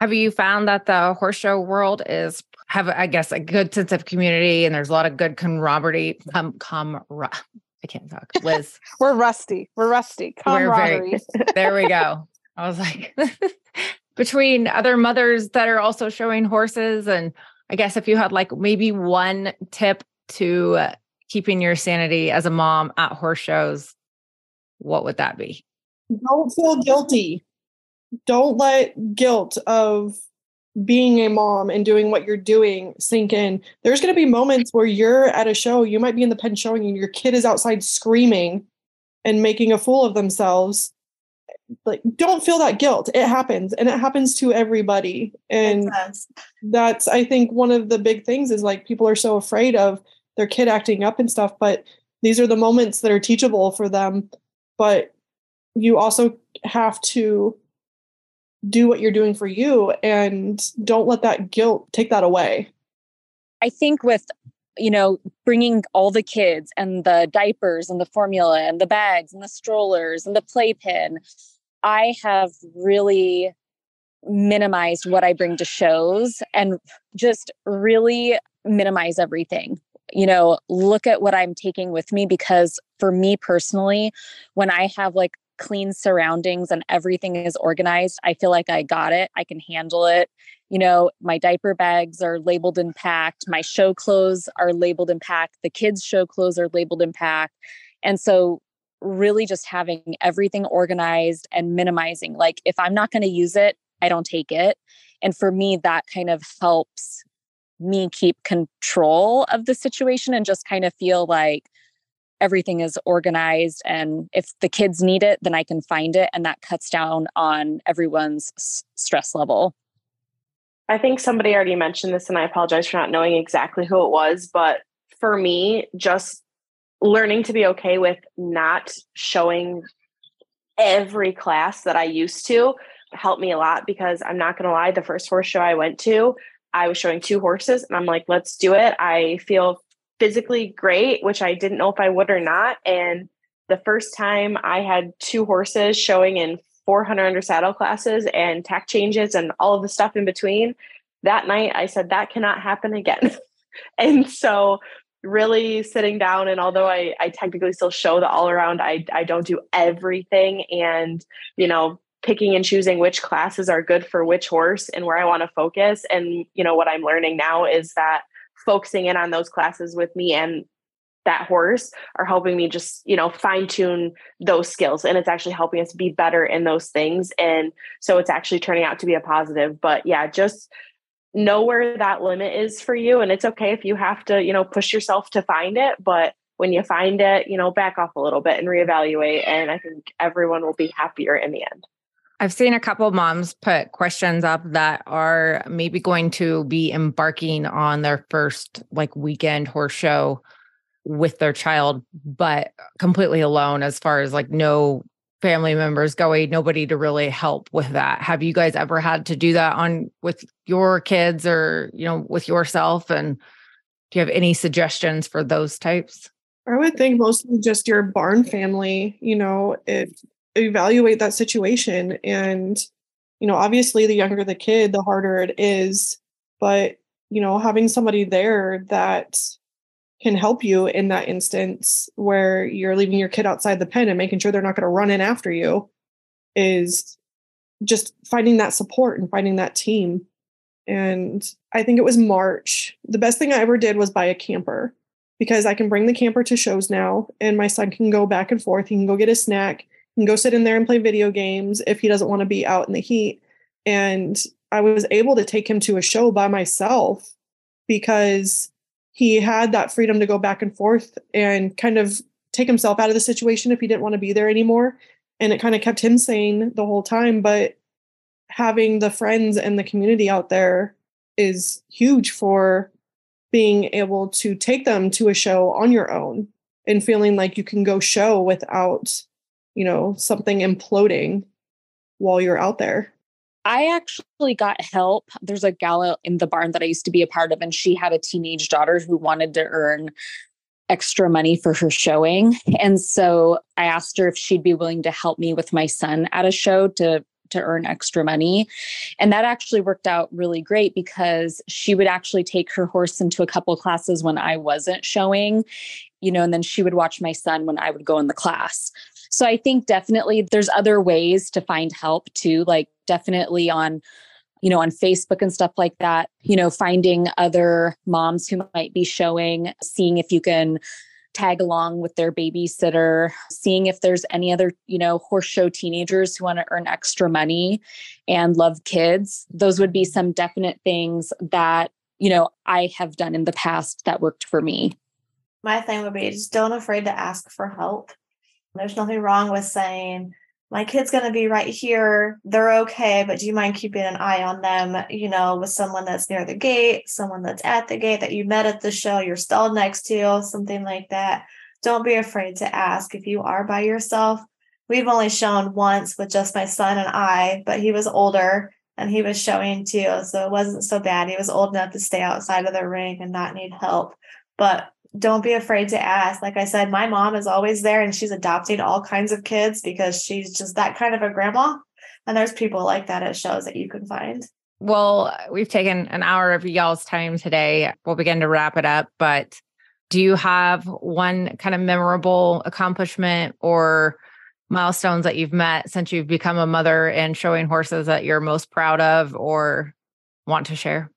have you found that the horse show world is have I guess a good sense of community and there's a lot of good camaraderie com, com I can't talk. Liz. We're rusty. We're rusty. Camaraderie. We're very, there we go. I was like between other mothers that are also showing horses and I guess if you had like maybe one tip to uh, keeping your sanity as a mom at horse shows, what would that be? Don't feel guilty don't let guilt of being a mom and doing what you're doing sink in. There's going to be moments where you're at a show, you might be in the pen showing and your kid is outside screaming and making a fool of themselves. Like, don't feel that guilt. It happens and it happens to everybody. And that's, I think, one of the big things is like people are so afraid of their kid acting up and stuff, but these are the moments that are teachable for them. But you also have to do what you're doing for you and don't let that guilt take that away. I think with you know bringing all the kids and the diapers and the formula and the bags and the strollers and the playpen I have really minimized what I bring to shows and just really minimize everything. You know, look at what I'm taking with me because for me personally, when I have like clean surroundings and everything is organized, I feel like I got it. I can handle it. You know, my diaper bags are labeled and packed. My show clothes are labeled and packed. The kids' show clothes are labeled and packed. And so really just having everything organized and minimizing. Like, if I'm not going to use it, I don't take it. And for me, that kind of helps me keep control of the situation and just kind of feel like everything is organized. And if the kids need it, then I can find it. And that cuts down on everyone's s- stress level. I think somebody already mentioned this, and I apologize for not knowing exactly who it was. But for me, just learning to be okay with not showing every class that I used to helped me a lot because I'm not going to lie, the first horse show I went to, I was showing two horses, and I'm like, let's do it. I feel physically great, which I didn't know if I would or not. And the first time I had two horses showing in 400 under saddle classes and tack changes and all of the stuff in between, that night I said, that cannot happen again. and so really sitting down and although I, I technically still show the all around I, I don't do everything and you know picking and choosing which classes are good for which horse and where i want to focus. And you know what i'm learning now is that focusing in on those classes with me and that horse are helping me just you know fine tune those skills. And it's actually helping us be better in those things. And so it's actually turning out to be a positive. But yeah just know where that limit is for you. And it's okay if you have to you know push yourself to find it. But when you find it you know back off a little bit and reevaluate. And i think everyone will be happier in the end I've seen a couple moms put questions up that are maybe going to be embarking on their first like weekend horse show with their child, but completely alone as far as like no family members going, nobody to really help with that. Have you guys ever had to do that on with your kids or, you know, with yourself? And do you have any suggestions for those types? I would think mostly just your barn family, you know, it evaluate that situation and you know, obviously the younger the kid, the harder it is, but you know, having somebody there that can help you in that instance where you're leaving your kid outside the pen and making sure they're not going to run in after you is just finding that support and finding that team. And I think it was March. The best thing I ever did was buy a camper because I can bring the camper to shows now and my son can go back and forth. He can go get a snack, can go sit in there and play video games if he doesn't want to be out in the heat. And I was able to take him to a show by myself because he had that freedom to go back and forth and kind of take himself out of the situation if he didn't want to be there anymore. And it kind of kept him sane the whole time. But having the friends and the community out there is huge for being able to take them to a show on your own and feeling like you can go show without, you know, something imploding while you're out there. I actually got help. There's a gala in the barn that I used to be a part of, and she had a teenage daughter who wanted to earn extra money for her showing. And so I asked her if she'd be willing to help me with my son at a show to to earn extra money. And that actually worked out really great because she would actually take her horse into a couple classes when I wasn't showing, you know, and then she would watch my son when I would go in the class. So I think definitely there's other ways to find help too, like definitely on you know on Facebook and stuff like that, you know, finding other moms who might be showing, seeing if you can tag along with their babysitter, seeing if there's any other, you know, horse show teenagers who want to earn extra money and love kids. Those would be some definite things that, you know, I have done in the past that worked for me. My thing would be just don't afraid to ask for help. There's nothing wrong with saying, my kid's going to be right here. They're okay, but do you mind keeping an eye on them, you know, with someone that's near the gate, someone that's at the gate that you met at the show, you're stalled next to, something like that. Don't be afraid to ask if you are by yourself. We've only shown once with just my son and I, but he was older and he was showing too. So it wasn't so bad. He was old enough to stay outside of the ring and not need help. But don't be afraid to ask. Like I said, my mom is always there and she's adopting all kinds of kids because she's just that kind of a grandma. And there's people like that at shows that you can find. Well, we've taken an hour of y'all's time today. We'll begin to wrap it up, but do you have one kind of memorable accomplishment or milestones that you've met since you've become a mother and showing horses that you're most proud of or want to share?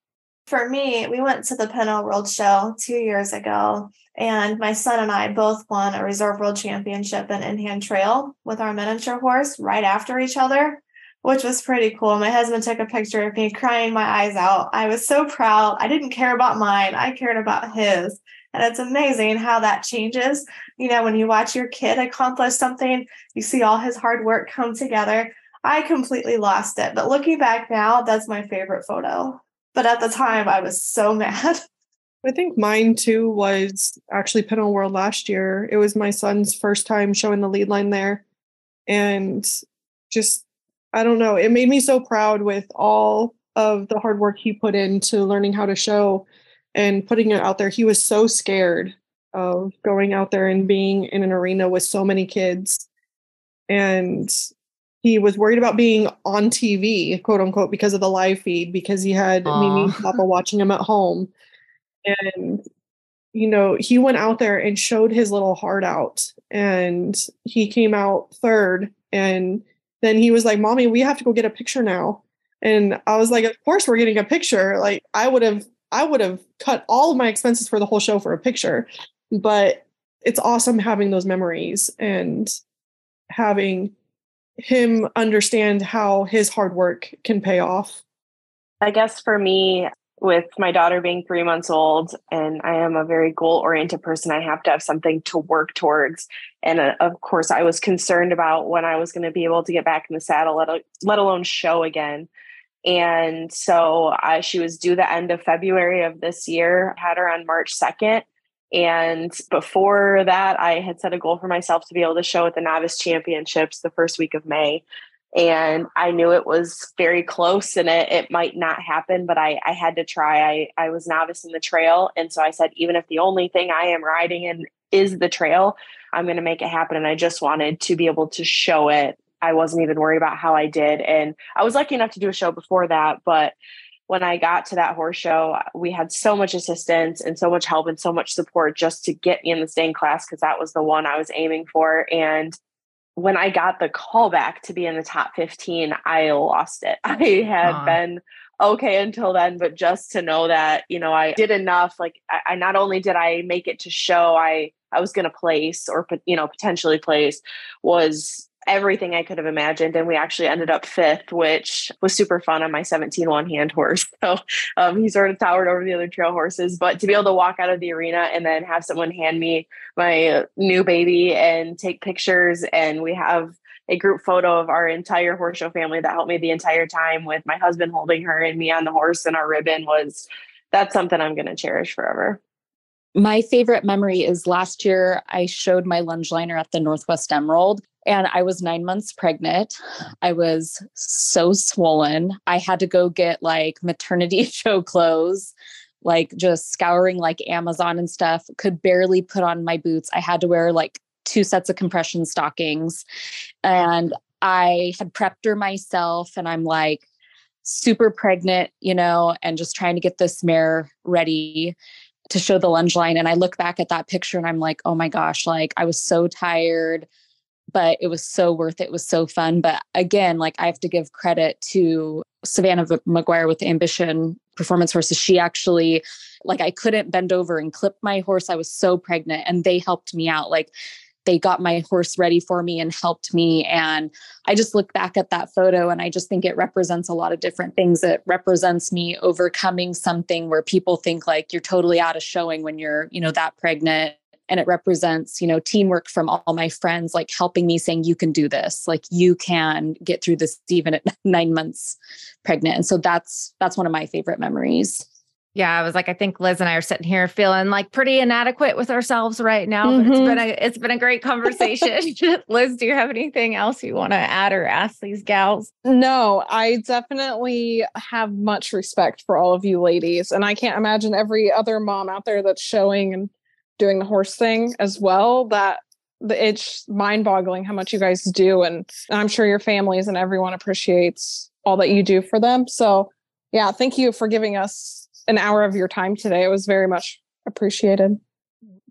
For me, we went to the Pinto World Show two years ago, and my son and I both won a Reserve World Championship in in hand trail with our miniature horse right after each other, which was pretty cool. My husband took a picture of me crying my eyes out. I was so proud. I didn't care about mine, I cared about his. And it's amazing how that changes. You know, when you watch your kid accomplish something, you see all his hard work come together. I completely lost it. But looking back now, that's my favorite photo. But at the time, I was so mad. I think mine too was actually Pinto World last year. It was my son's first time showing the lead line there. And just, I don't know, it made me so proud with all of the hard work he put into learning how to show and putting it out there. He was so scared of going out there and being in an arena with so many kids. And he was worried about being on TV, quote unquote, because of the live feed, because he had Aww. Mimi and Papa watching him at home. And, you know, he went out there and showed his little heart out. And he came out third. And then he was like, Mommy, we have to go get a picture now. And I was like, Of course we're getting a picture. Like I would have I would have cut all of my expenses for the whole show for a picture. But it's awesome having those memories and having him understand how his hard work can pay off? I guess for me, with my daughter being three months old, and I am a very goal oriented person, I have to have something to work towards. And uh, of course, I was concerned about when I was going to be able to get back in the saddle, let, let alone show again. And so I, she was due the end of February of this year, had her on March 2nd. And before that, I had set a goal for myself to be able to show at the novice championships the first week of May. And I knew it was very close and it, it might not happen, but I, I had to try. I, I was novice in the trail. And so I said, even if the only thing I am riding in is the trail, I'm going to make it happen. And I just wanted to be able to show it. I wasn't even worried about how I did. And I was lucky enough to do a show before that, but when I got to that horse show, we had so much assistance and so much help and so much support just to get me in the staying class because that was the one I was aiming for. And when I got the call back to be in the top 15, I lost it. I had Aww. been okay until then, but just to know that, you know, I did enough. Like I, I not only did I make it to show I I was going to place or you know potentially place was everything I could have imagined. And we actually ended up fifth, which was super fun on my 17 one hand horse. So um, he sort of towered over the other trail horses. But to be able to walk out of the arena and then have someone hand me my new baby and take pictures, and we have a group photo of our entire horse show family that helped me the entire time with my husband holding her and me on the horse and our ribbon was that's something I'm going to cherish forever. My favorite memory is last year I showed my lunge liner at the Northwest Emerald and I was nine months pregnant. I was so swollen. I had to go get like maternity show clothes, like just scouring like Amazon and stuff. Could barely put on my boots. I had to wear like two sets of compression stockings. And I had prepped her myself, and I'm like super pregnant, you know, and just trying to get this mare ready to show the lunge line. And I look back at that picture and I'm like, oh my gosh, like I was so tired, but it was so worth it. It was so fun. But again, like I have to give credit to Savannah McGuire with Ambition Performance Horses. She actually, like, I couldn't bend over and clip my horse. I was so pregnant and they helped me out. Like, they got my horse ready for me and helped me. And I just look back at that photo and I just think it represents a lot of different things. It represents me overcoming something where people think like you're totally out of showing when you're, you know, that pregnant. And it represents, you know, teamwork from all my friends, like helping me saying, you can do this, like you can get through this even at nine months pregnant. And so that's that's one of my favorite memories. Yeah, I was like, I think Liz and I are sitting here feeling like pretty inadequate with ourselves right now. Mm-hmm. But it's been mm-hmm. a it's been a great conversation. Liz, do you have anything else you want to add or ask these gals? No, I definitely have much respect for all of you ladies. And I can't imagine every other mom out there that's showing and doing the horse thing as well. That the it's mind boggling how much you guys do. And I'm sure your families and everyone appreciates all that you do for them. So yeah, thank you for giving us an hour of your time today. It was very much appreciated.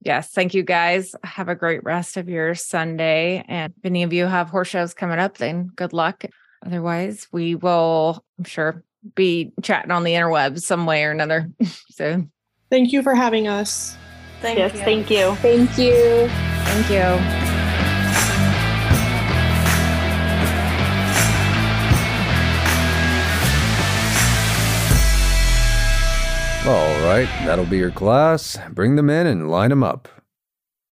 Yes. Thank you guys. Have a great rest of your Sunday. And if any of you have horse shows coming up, then good luck. Otherwise, we will, I'm sure, be chatting on the interwebs some way or another. so Thank you for having us. Thank yes, you. thank you. Thank you. thank you. All right, that'll be your class. Bring them in and line them up.